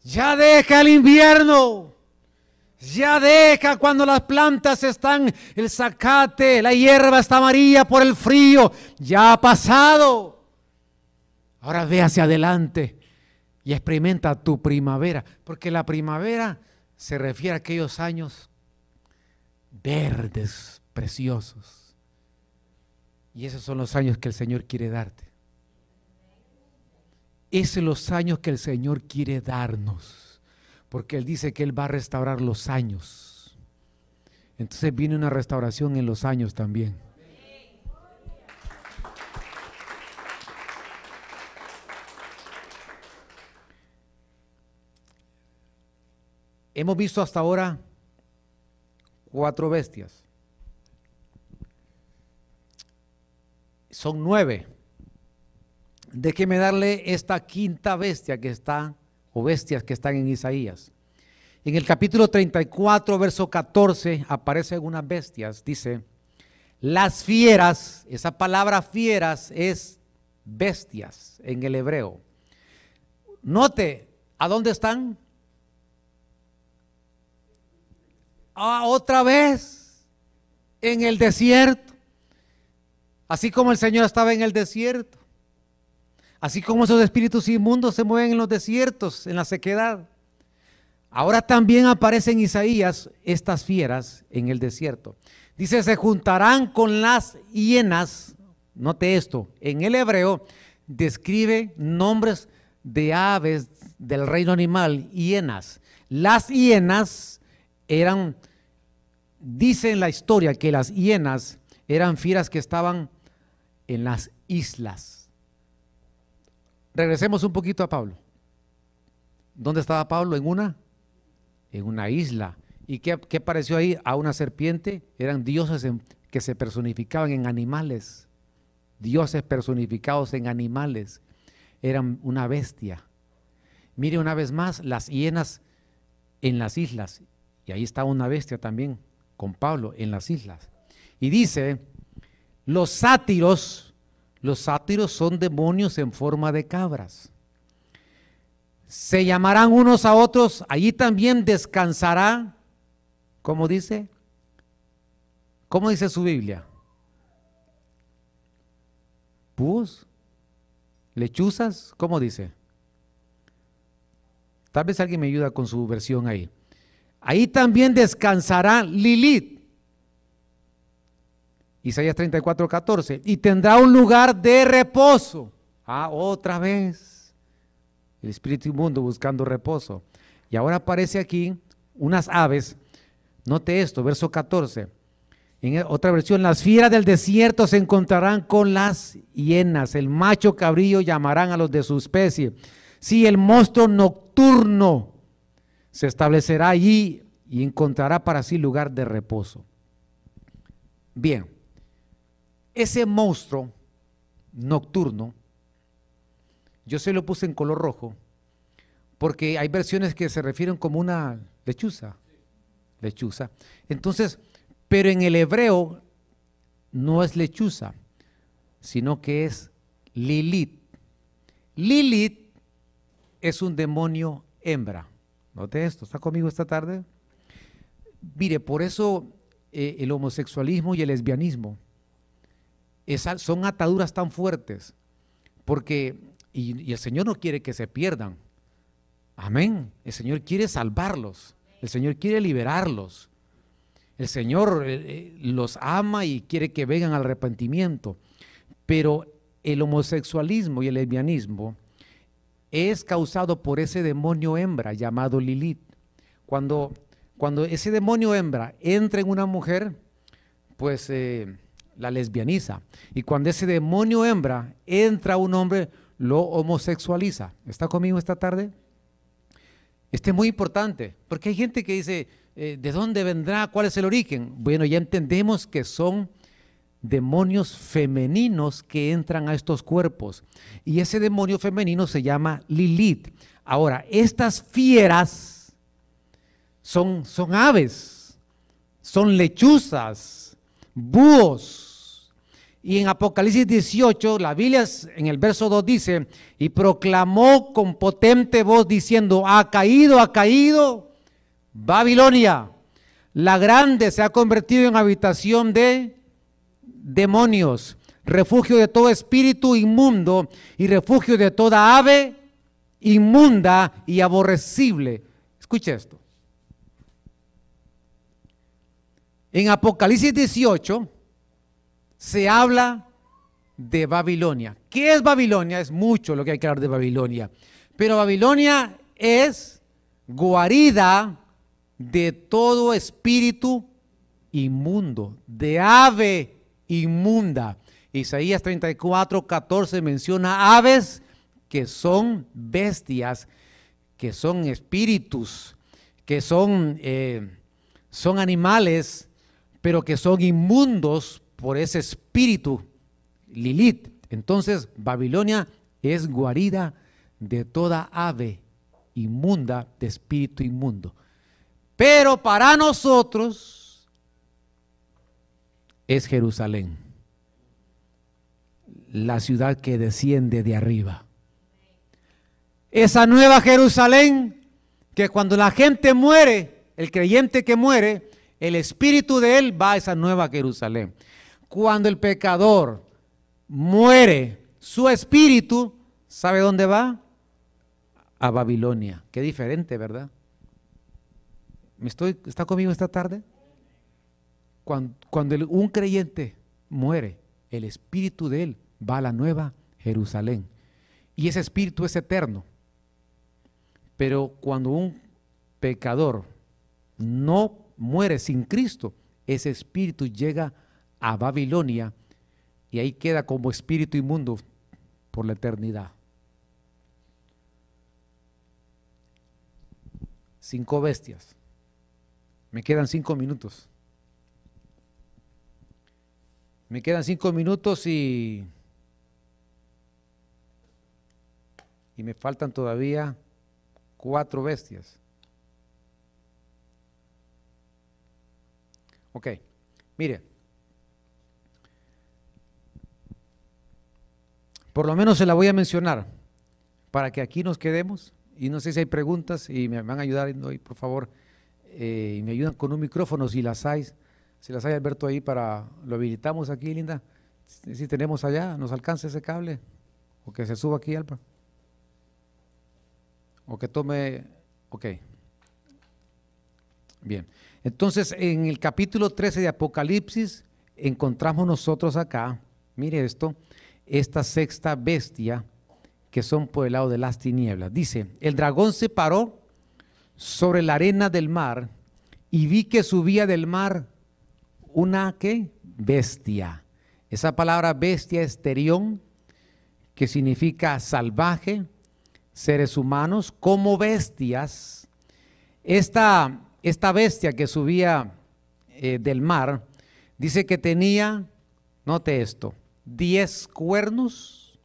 Ya deja el invierno. Ya deja cuando las plantas están, el zacate, la hierba está amarilla por el frío. Ya ha pasado. Ahora ve hacia adelante y experimenta tu primavera. Porque la primavera se refiere a aquellos años verdes, preciosos. Y esos son los años que el Señor quiere darte. Esos son los años que el Señor quiere darnos. Porque Él dice que Él va a restaurar los años. Entonces viene una restauración en los años también. Hemos visto hasta ahora cuatro bestias. Son nueve. Déjeme darle esta quinta bestia que está, o bestias que están en Isaías. En el capítulo 34, verso 14, aparecen unas bestias. Dice, las fieras, esa palabra fieras es bestias en el hebreo. Note, ¿a dónde están? Ah, otra vez en el desierto. Así como el Señor estaba en el desierto. Así como esos espíritus inmundos se mueven en los desiertos, en la sequedad. Ahora también aparecen Isaías estas fieras en el desierto. Dice, se juntarán con las hienas. Note esto, en el hebreo describe nombres de aves del reino animal, hienas. Las hienas eran Dice en la historia que las hienas eran fieras que estaban en las islas. Regresemos un poquito a Pablo. ¿Dónde estaba Pablo? En una, en una isla. ¿Y qué, qué pareció ahí? A una serpiente. Eran dioses que se personificaban en animales. Dioses personificados en animales. Eran una bestia. Mire una vez más las hienas en las islas. Y ahí estaba una bestia también con Pablo en las islas. Y dice, Los sátiros, los sátiros son demonios en forma de cabras. Se llamarán unos a otros, allí también descansará, como dice, ¿cómo dice su Biblia? ¿Pús? ¿Lechuzas? ¿Cómo dice? Tal vez alguien me ayuda con su versión ahí. Ahí también descansará Lilith. Isaías 34, 14. Y tendrá un lugar de reposo. Ah, otra vez. El espíritu inmundo buscando reposo. Y ahora aparece aquí unas aves. Note esto, verso 14. En otra versión, las fieras del desierto se encontrarán con las hienas. El macho cabrillo llamarán a los de su especie. Si el monstruo nocturno se establecerá allí y encontrará para sí lugar de reposo. Bien, ese monstruo nocturno, yo se lo puse en color rojo, porque hay versiones que se refieren como una lechuza, lechuza. Entonces, pero en el hebreo no es lechuza, sino que es Lilith. Lilith es un demonio hembra. Note esto, ¿está conmigo esta tarde? Mire, por eso eh, el homosexualismo y el lesbianismo son ataduras tan fuertes, porque, y, el Señor no quiere que se pierdan. Amén. El Señor quiere salvarlos, el Señor quiere liberarlos. El Señor eh, eh, los ama y quiere que vengan al arrepentimiento. Pero el homosexualismo y el lesbianismo es causado por ese demonio hembra llamado Lilith. Cuando, cuando ese demonio hembra entra en una mujer, pues eh, la lesbianiza. Y cuando ese demonio hembra entra a un hombre, lo homosexualiza. ¿Está conmigo esta tarde? Este es muy importante, porque hay gente que dice, eh, ¿de dónde vendrá? ¿Cuál es el origen? Bueno, ya entendemos que son demonios femeninos que entran a estos cuerpos. Y ese demonio femenino se llama Lilith. Ahora, estas fieras son, son aves, son lechuzas, búhos. Y en Apocalipsis 18, la Biblia en el verso 2 dice, y proclamó con potente voz diciendo, ha caído, ha caído Babilonia. La grande se ha convertido en habitación de demonios, refugio de todo espíritu inmundo y refugio de toda ave inmunda y aborrecible. Escuche esto. En Apocalipsis 18 se habla de Babilonia. ¿Qué es Babilonia? Es mucho lo que hay que hablar de Babilonia. Pero Babilonia es guarida de todo espíritu inmundo, de ave inmunda. Isaías 34, 14 menciona aves que son bestias, que son espíritus, que son, eh, son animales, pero que son inmundos por ese espíritu, Lilith. Entonces, Babilonia es guarida de toda ave inmunda, de espíritu inmundo. Pero para nosotros, es Jerusalén, la ciudad que desciende de arriba. Esa nueva Jerusalén que cuando la gente muere, el creyente que muere, el espíritu de él va a esa nueva Jerusalén. Cuando el pecador muere, su espíritu, ¿sabe dónde va? A Babilonia. Qué diferente, ¿verdad? ¿Me estoy, ¿Está conmigo esta tarde? Cuando, un creyente muere, el espíritu de él va a la nueva Jerusalén. Y ese espíritu es eterno. Pero cuando un pecador no muere sin Cristo, ese espíritu llega a Babilonia y ahí queda como espíritu inmundo por la eternidad. Cinco bestias. Me quedan cinco minutos. Me quedan cinco minutos y, y me faltan todavía cuatro bestias. Ok, mire, Por lo menos se la voy a mencionar para que aquí nos quedemos. Y no sé si hay preguntas y me van a ayudar por favor. Eh, y me ayudan con un micrófono si las hay. Si las hay, Alberto, ahí para. Lo habilitamos aquí, Linda. Si tenemos allá, nos alcanza ese cable. O que se suba aquí, Alba. O que tome. Ok. Bien. Entonces, en el capítulo 13 de Apocalipsis, encontramos nosotros acá, mire esto, esta sexta bestia que son por el lado de las tinieblas. Dice, el dragón se paró sobre la arena del mar y vi que subía del mar una ¿qué? bestia. Esa palabra bestia es terión, que significa salvaje, seres humanos, como bestias. Esta, esta bestia que subía eh, del mar, dice que tenía, note esto, diez cuernos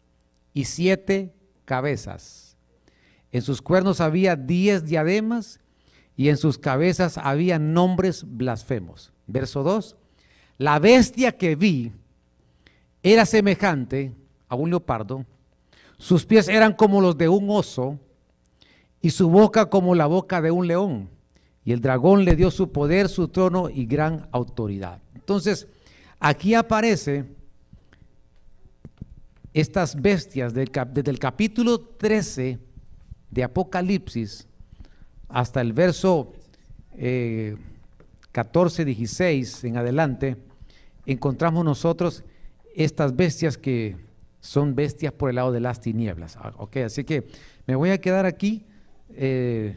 y siete cabezas. En sus cuernos había diez diademas y en sus cabezas había nombres blasfemos. Verso 2. La bestia que vi era semejante a un leopardo, sus pies eran como los de un oso y su boca como la boca de un león. Y el dragón le dio su poder, su trono y gran autoridad. Entonces, aquí aparece estas bestias desde el capítulo 13 de Apocalipsis hasta el verso 14, eh, 16 en adelante, encontramos nosotros estas bestias que son bestias por el lado de las tinieblas. Ah, ok, así que me voy a quedar aquí eh,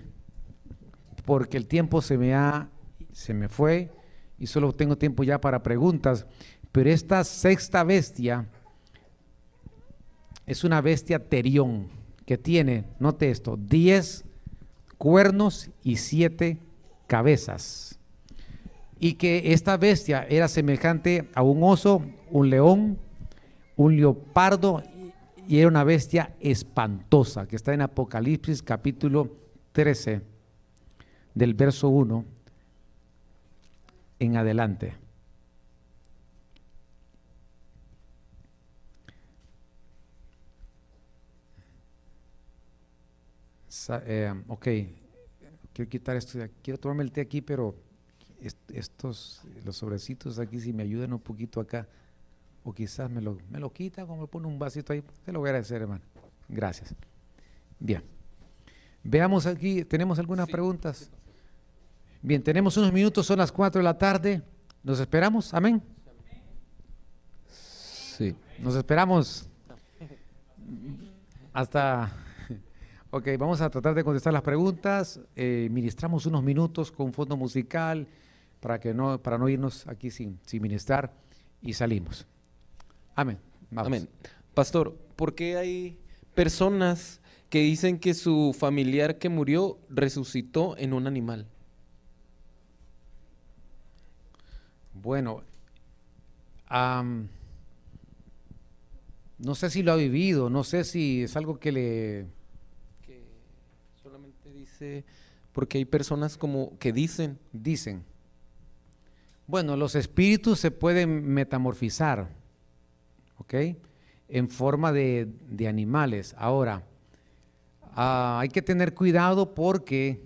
porque el tiempo se me ha, se me fue y solo tengo tiempo ya para preguntas. Pero esta sexta bestia es una bestia terión que tiene, note esto, 10 cuernos y siete cabezas. Y que esta bestia era semejante a un oso, un león, un leopardo y era una bestia espantosa, que está en Apocalipsis capítulo 13, del verso 1 en adelante. Eh, ok, quiero quitar esto, quiero tomarme el té aquí, pero estos, los sobrecitos aquí, si me ayudan un poquito acá, o quizás me lo, me lo quita, como me pone un vasito ahí, te lo voy a agradecer, hermano. Gracias. Bien. Veamos aquí, ¿tenemos algunas preguntas? Bien, tenemos unos minutos, son las 4 de la tarde. ¿Nos esperamos? Amén. Sí, nos esperamos hasta Ok, vamos a tratar de contestar las preguntas. Eh, ministramos unos minutos con fondo musical para, que no, para no irnos aquí sin, sin ministrar y salimos. Amén. Amén. Pastor, ¿por qué hay personas que dicen que su familiar que murió resucitó en un animal? Bueno, no sé si lo ha vivido, no sé si es algo que le porque hay personas como que dicen. Dicen. Bueno, los espíritus se pueden metamorfizar, ¿ok? En forma de, animales. Ahora, ah, hay que tener cuidado porque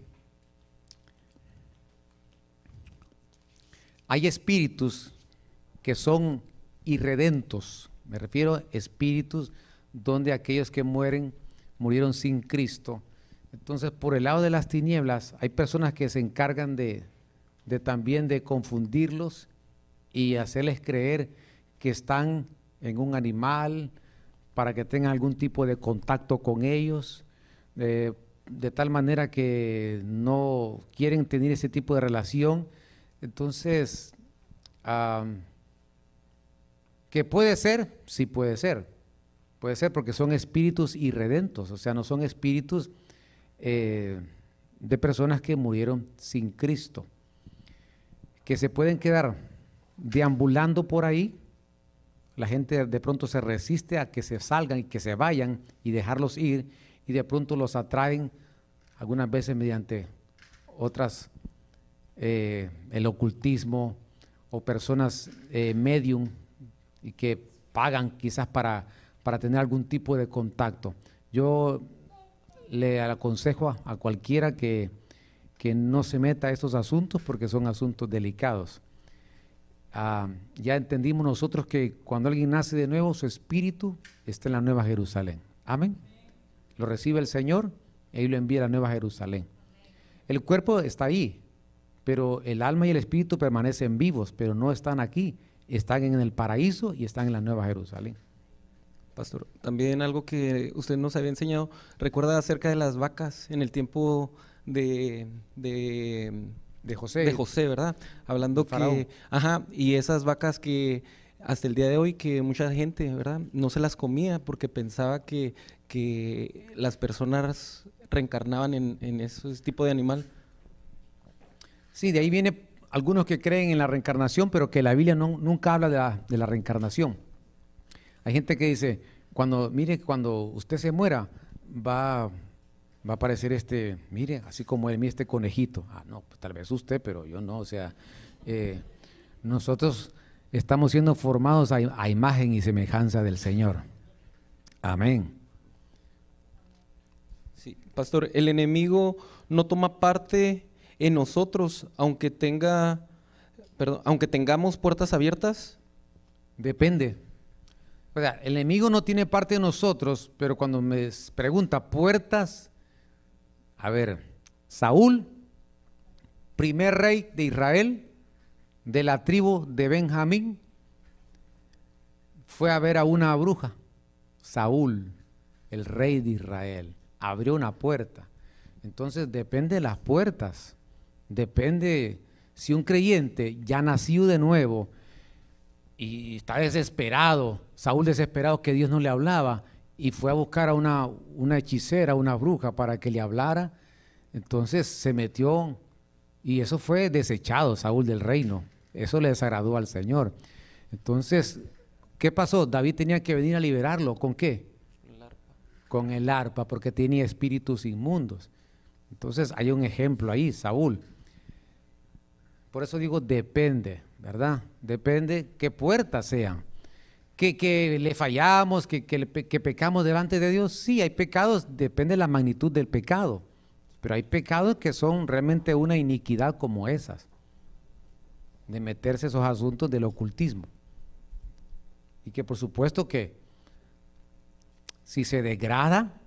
hay espíritus que son irredentos. Me refiero a espíritus donde aquellos que mueren murieron sin Cristo entonces, por el lado de las tinieblas, hay personas que se encargan de, también de confundirlos y hacerles creer que están en un animal para que tengan algún tipo de contacto con ellos, de tal manera que no quieren tener ese tipo de relación. Entonces, ¿qué puede ser? Sí puede ser. Puede ser porque son espíritus irredentos, o sea, no son espíritus eh, de personas que murieron sin Cristo, que se pueden quedar deambulando por ahí. La gente de pronto se resiste a que se salgan y que se vayan y dejarlos ir y de pronto los atraen algunas veces mediante otras, eh, el ocultismo o personas eh, medium y que pagan quizás para, para tener algún tipo de contacto. Yo le aconsejo a, cualquiera que, que, no se meta a estos asuntos porque son asuntos delicados. Ah, ya entendimos nosotros que cuando alguien nace de nuevo, su espíritu está en la Nueva Jerusalén. Amén. Lo recibe el Señor y lo envía a la Nueva Jerusalén. El cuerpo está ahí, pero el alma y el espíritu permanecen vivos, pero no están aquí. Están en el paraíso y están en la Nueva Jerusalén. Pastor, también algo que usted nos había enseñado, recuerda acerca de las vacas en el tiempo de, de, de José. De José, ¿verdad? Hablando que, ajá, y esas vacas que hasta el día de hoy que mucha gente, ¿verdad? No se las comía porque pensaba que, que las personas reencarnaban en, en ese tipo de animal. Sí, de ahí viene algunos que creen en la reencarnación, pero que la Biblia no, nunca habla de la, de la reencarnación. Hay gente que dice, cuando, mire, cuando usted se muera, va, va a aparecer este, mire, así como el este conejito. Ah, no, pues tal vez usted, pero yo no. O sea, eh, nosotros estamos siendo formados a, a, imagen y semejanza del Señor. Amén. Sí, pastor, el enemigo no toma parte en nosotros, aunque tenga, perdón, aunque tengamos puertas abiertas. Depende. O sea, el enemigo no tiene parte de nosotros, pero cuando me pregunta puertas, a ver, Saúl, primer rey de Israel, de la tribu de Benjamín, fue a ver a una bruja. Saúl, el rey de Israel, abrió una puerta. Entonces depende de las puertas, depende si un creyente ya nació de nuevo, y está desesperado, Saúl desesperado que Dios no le hablaba y fue a buscar a una, una hechicera, una bruja para que le hablara. Entonces se metió y eso fue desechado, Saúl del reino. Eso le desagradó al Señor. Entonces, ¿qué pasó? David tenía que venir a liberarlo. ¿Con qué? El Con el arpa, porque tenía espíritus inmundos. Entonces hay un ejemplo ahí, Saúl. Por eso digo, depende. ¿Verdad? Depende qué puertas sean. Que, que le fallamos, que, que, que, pecamos delante de Dios, sí, hay pecados, depende de la magnitud del pecado, pero hay pecados que son realmente una iniquidad como esas, de meterse esos asuntos del ocultismo. Y que por supuesto que si se degrada,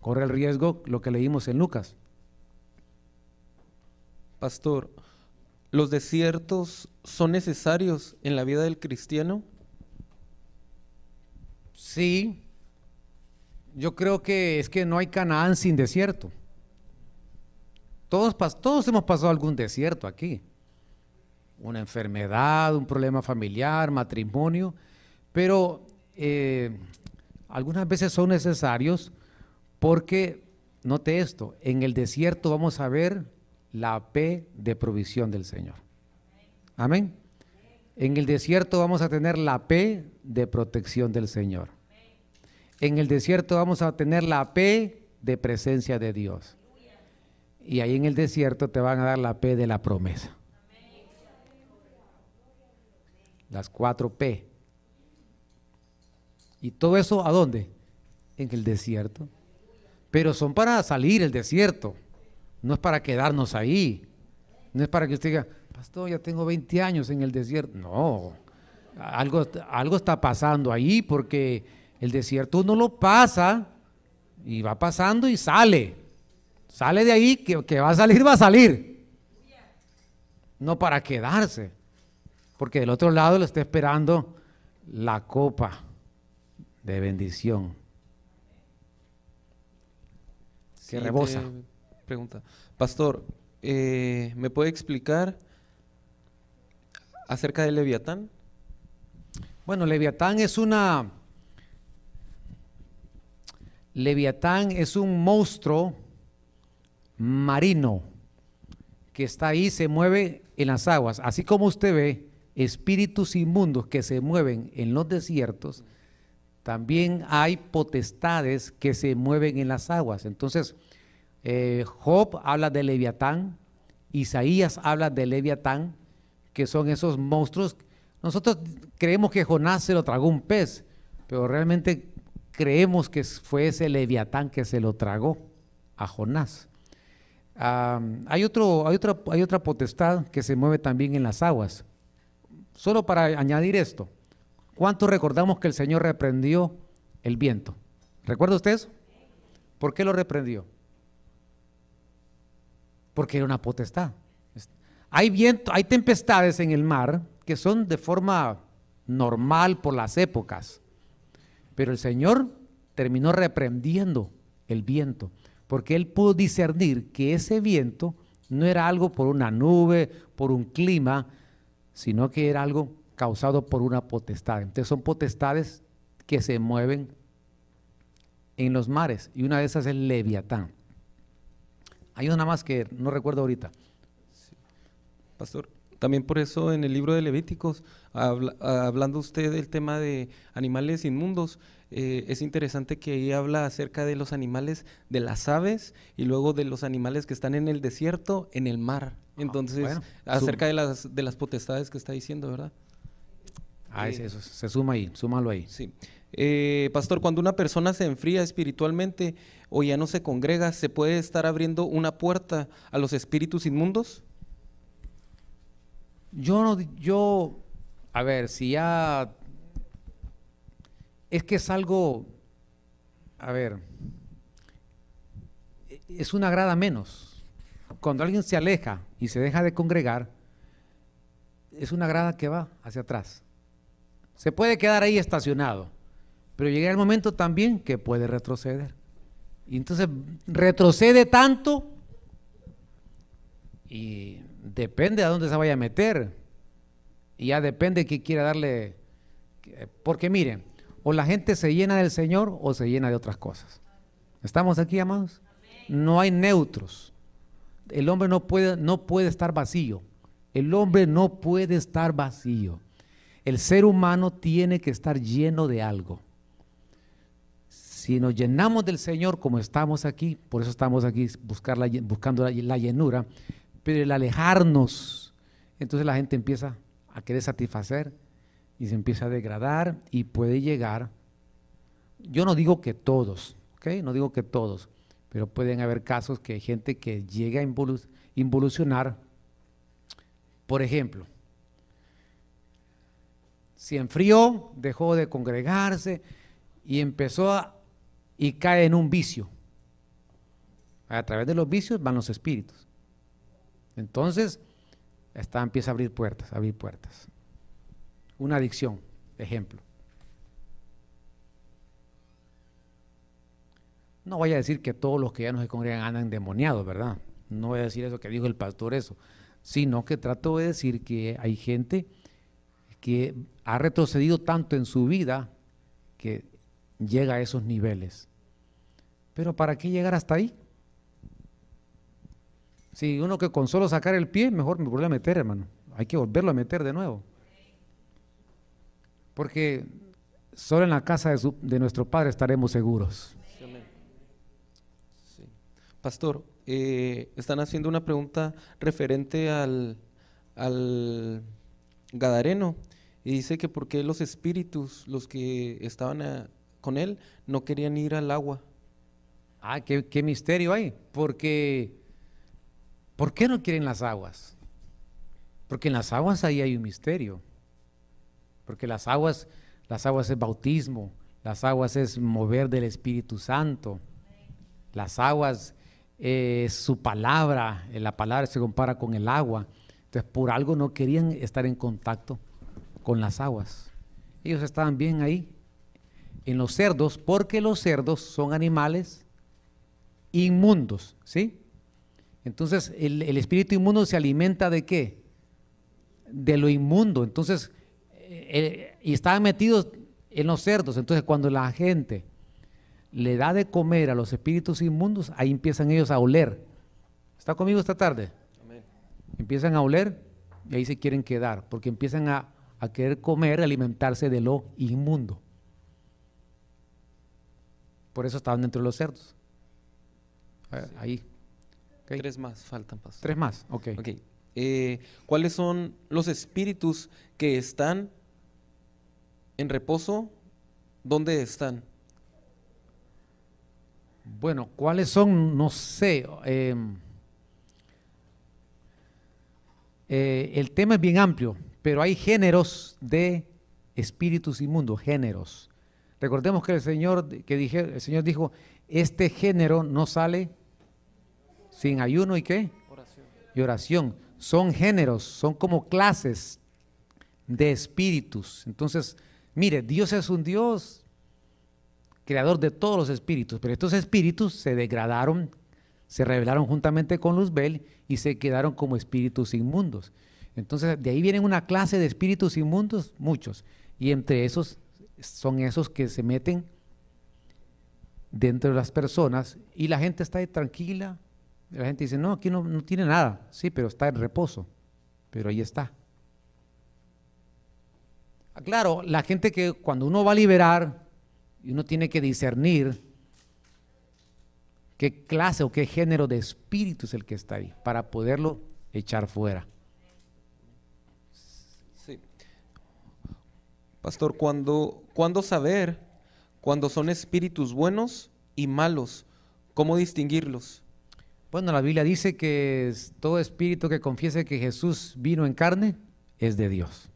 corre el riesgo lo que leímos en Lucas. Pastor, ¿Los desiertos son necesarios en la vida del cristiano? Sí. Yo creo que es que no hay Canaán sin desierto. Todos, todos hemos pasado algún desierto aquí. Una enfermedad, un problema familiar, matrimonio. Pero eh, algunas veces son necesarios porque, note esto, en el desierto vamos a ver la P de provisión del Señor. Amén. En el desierto vamos a tener la P de protección del Señor. En el desierto vamos a tener la P de presencia de Dios. Y ahí en el desierto te van a dar la P de la promesa. Las cuatro P. ¿Y todo eso a dónde? En el desierto. Pero son para salir el desierto. No es para quedarnos ahí. No es para que usted diga, pastor, ya tengo 20 años en el desierto. No, algo, algo está pasando ahí porque el desierto uno lo pasa y va pasando y sale. Sale de ahí, que, que va a salir, va a salir. No para quedarse. Porque del otro lado lo está esperando la copa de bendición. Que rebosa pregunta. Pastor, eh, ¿me puede explicar acerca de Leviatán? Bueno, Leviatán es una... Leviatán es un monstruo marino que está ahí, se mueve en las aguas. Así como usted ve espíritus inmundos que se mueven en los desiertos, también hay potestades que se mueven en las aguas. Entonces, eh, Job habla de Leviatán, Isaías habla de Leviatán, que son esos monstruos. Nosotros creemos que Jonás se lo tragó un pez, pero realmente creemos que fue ese leviatán que se lo tragó a Jonás. hay, otro, hay, otra, hay otra potestad que se mueve también en las aguas. Solo para añadir esto, ¿cuántos recordamos que el Señor reprendió el viento? ¿Recuerda usted eso? ¿Por qué lo reprendió? Porque era una potestad. Hay viento, hay tempestades en el mar que son de forma normal por las épocas. Pero el Señor terminó reprendiendo el viento, porque él pudo discernir que ese viento no era algo por una nube, por un clima, sino que era algo causado por una potestad. Entonces son potestades que se mueven en los mares y una de esas es el leviatán. Hay una más que no recuerdo ahorita. Pastor, también por eso en el libro de Levíticos, hablando usted del tema de animales inmundos, eh, es interesante que ahí habla acerca de los animales de las aves y luego de los animales que están en el desierto, en el mar. Ah, Entonces, acerca de las, de las potestades que está diciendo, ¿verdad? Ah, eh, eso, se suma ahí, súmalo ahí. Sí. Eh, pastor, cuando una persona se enfría espiritualmente o ya no se congrega, ¿se puede estar abriendo una puerta a los espíritus inmundos? Yo no, yo, a ver, si ya, es que es algo, a ver, es una grada menos. Cuando alguien se aleja y se deja de congregar, es una grada que va hacia atrás. Se puede quedar ahí estacionado, pero llega el momento también que puede retroceder. Y entonces retrocede tanto y depende a dónde se vaya a meter. Y ya depende qué quiera darle. Porque miren, o la gente se llena del Señor o se llena de otras cosas. ¿Estamos aquí, amados? No hay neutros. El hombre no puede, no puede estar vacío. El hombre no puede estar vacío. El ser humano tiene que estar lleno de algo. Si nos llenamos del Señor como estamos aquí, por eso estamos aquí buscar buscando la llenura, pero el alejarnos, entonces la gente empieza a querer satisfacer y se empieza a degradar y puede llegar, yo no digo que todos, ¿ok? No digo que todos, pero pueden haber casos que hay gente que llega a involucionar, por ejemplo, se enfrió, dejó de congregarse y empezó a, y cae en un vicio. A través de los vicios van los espíritus. Entonces, está, empieza a abrir puertas, a abrir puertas. Una adicción, ejemplo. No voy a decir que todos los que ya no se congregan andan endemoniados, ¿verdad? No voy a decir eso que dijo el pastor eso, sino que trato de decir que hay gente que ha retrocedido tanto en su vida que llega a esos niveles. Pero ¿para qué llegar hasta ahí? Si uno que con solo sacar el pie, mejor me vuelve a meter, hermano. Hay que volverlo a meter de nuevo. Porque solo en la casa de, nuestro Padre estaremos seguros. Pastor, eh, están haciendo una pregunta referente al, al Gadareno y dice que por qué los espíritus, los que estaban con él, no querían ir al agua. Ah, qué, misterio hay. Porque ¿Por qué no quieren las aguas? Porque en las aguas ahí hay un misterio. Porque las aguas, las aguas es bautismo, las aguas es mover del Espíritu Santo. Las aguas es su palabra, la palabra se compara con el agua. Entonces, por algo no querían estar en contacto con las aguas. Ellos estaban bien ahí, en los cerdos, porque los cerdos son animales inmundos, ¿sí? Entonces, el, espíritu inmundo se alimenta de qué? De lo inmundo. Entonces, eh, eh, y estaban metidos en los cerdos. Entonces, cuando la gente le da de comer a los espíritus inmundos, ahí empiezan ellos a oler. ¿Está conmigo esta tarde? Empiezan a oler y ahí se quieren quedar, porque empiezan a, a querer comer, alimentarse de lo inmundo. Por eso estaban dentro de los cerdos. Ahí. Tres más faltan, pastor. Tres más, ok. okay. Eh, ¿Cuáles son los espíritus que están en reposo? ¿Dónde están? Bueno, ¿cuáles son? No sé. Em, eh, el tema es bien amplio, pero hay géneros de espíritus inmundos, géneros. Recordemos que el Señor, que dije, el Señor dijo, este género no sale sin ayuno y qué? Oración. Y oración. Son géneros, son como clases de espíritus. Entonces, mire, Dios es un Dios creador de todos los espíritus, pero estos espíritus se degradaron, se rebelaron juntamente con Luzbel y se quedaron como espíritus inmundos. Entonces, de ahí vienen una clase de espíritus inmundos, muchos, y entre esos son esos que se meten dentro de las personas y la gente está ahí tranquila. La gente dice, no, aquí no, no tiene nada. Sí, pero está en reposo. Pero ahí está. Ah, claro, la gente que cuando uno va a liberar, y uno tiene que discernir qué clase o qué género de espíritu es el que está ahí para poderlo echar fuera. Pastor, cuando, ¿cuándo saber cuando son espíritus buenos y malos? ¿Cómo distinguirlos? Bueno, la Biblia dice que todo espíritu que confiese que Jesús vino en carne es de Dios.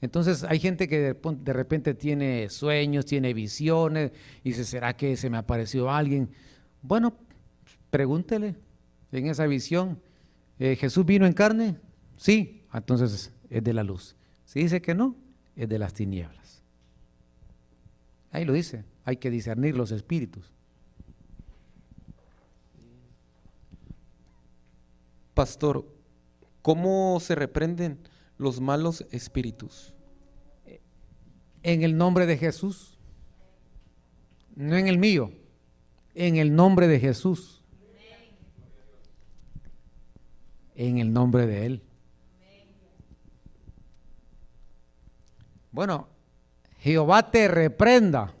Entonces hay gente que de, repente tiene sueños, tiene visiones, y dice, ¿será que se me apareció alguien? Bueno, pregúntele en esa visión, eh, ¿Jesús vino en carne? Sí, entonces es de la luz. Si dice que no, es de las tinieblas. Ahí lo dice, hay que discernir los espíritus. Pastor, ¿cómo se reprenden los malos espíritus? En el nombre de Jesús, no en el mío, en el nombre de Jesús, en el nombre de Él. Bueno, Jehová te reprenda.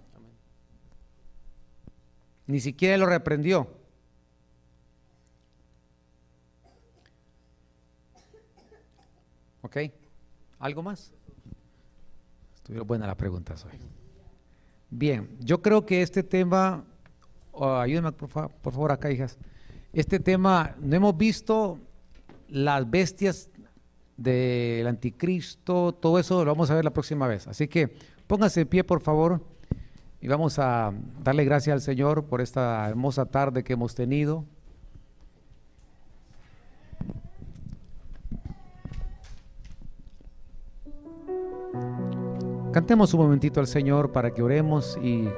Ni siquiera lo reprendió. ¿Ok? ¿Algo más? Estuvieron buenas las preguntas hoy. Bien, yo creo que este tema, oh, ayúdenme por, por favor acá, hijas. Este tema, no hemos visto las bestias del anticristo, todo eso lo vamos a ver la próxima vez. Así que pónganse de pie, por favor, y vamos a darle gracias al Señor por esta hermosa tarde que hemos tenido. Cantemos un momentito al Señor para que oremos y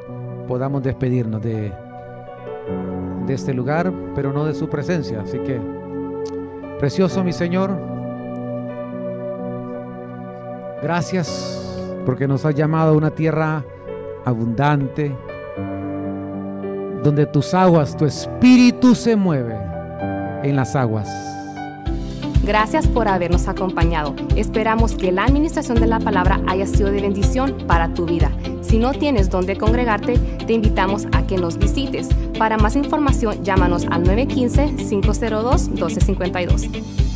podamos despedirnos de, de este lugar, pero no de su presencia. Así que, precioso mi Señor, gracias porque nos has llamado a una tierra abundante, donde tus aguas, tu espíritu se mueve en las aguas. Gracias por habernos acompañado. Esperamos que la administración de la palabra haya sido de bendición para tu vida. Si no tienes dónde congregarte, te invitamos a que nos visites. Para más información, llámanos al 915-502-1252.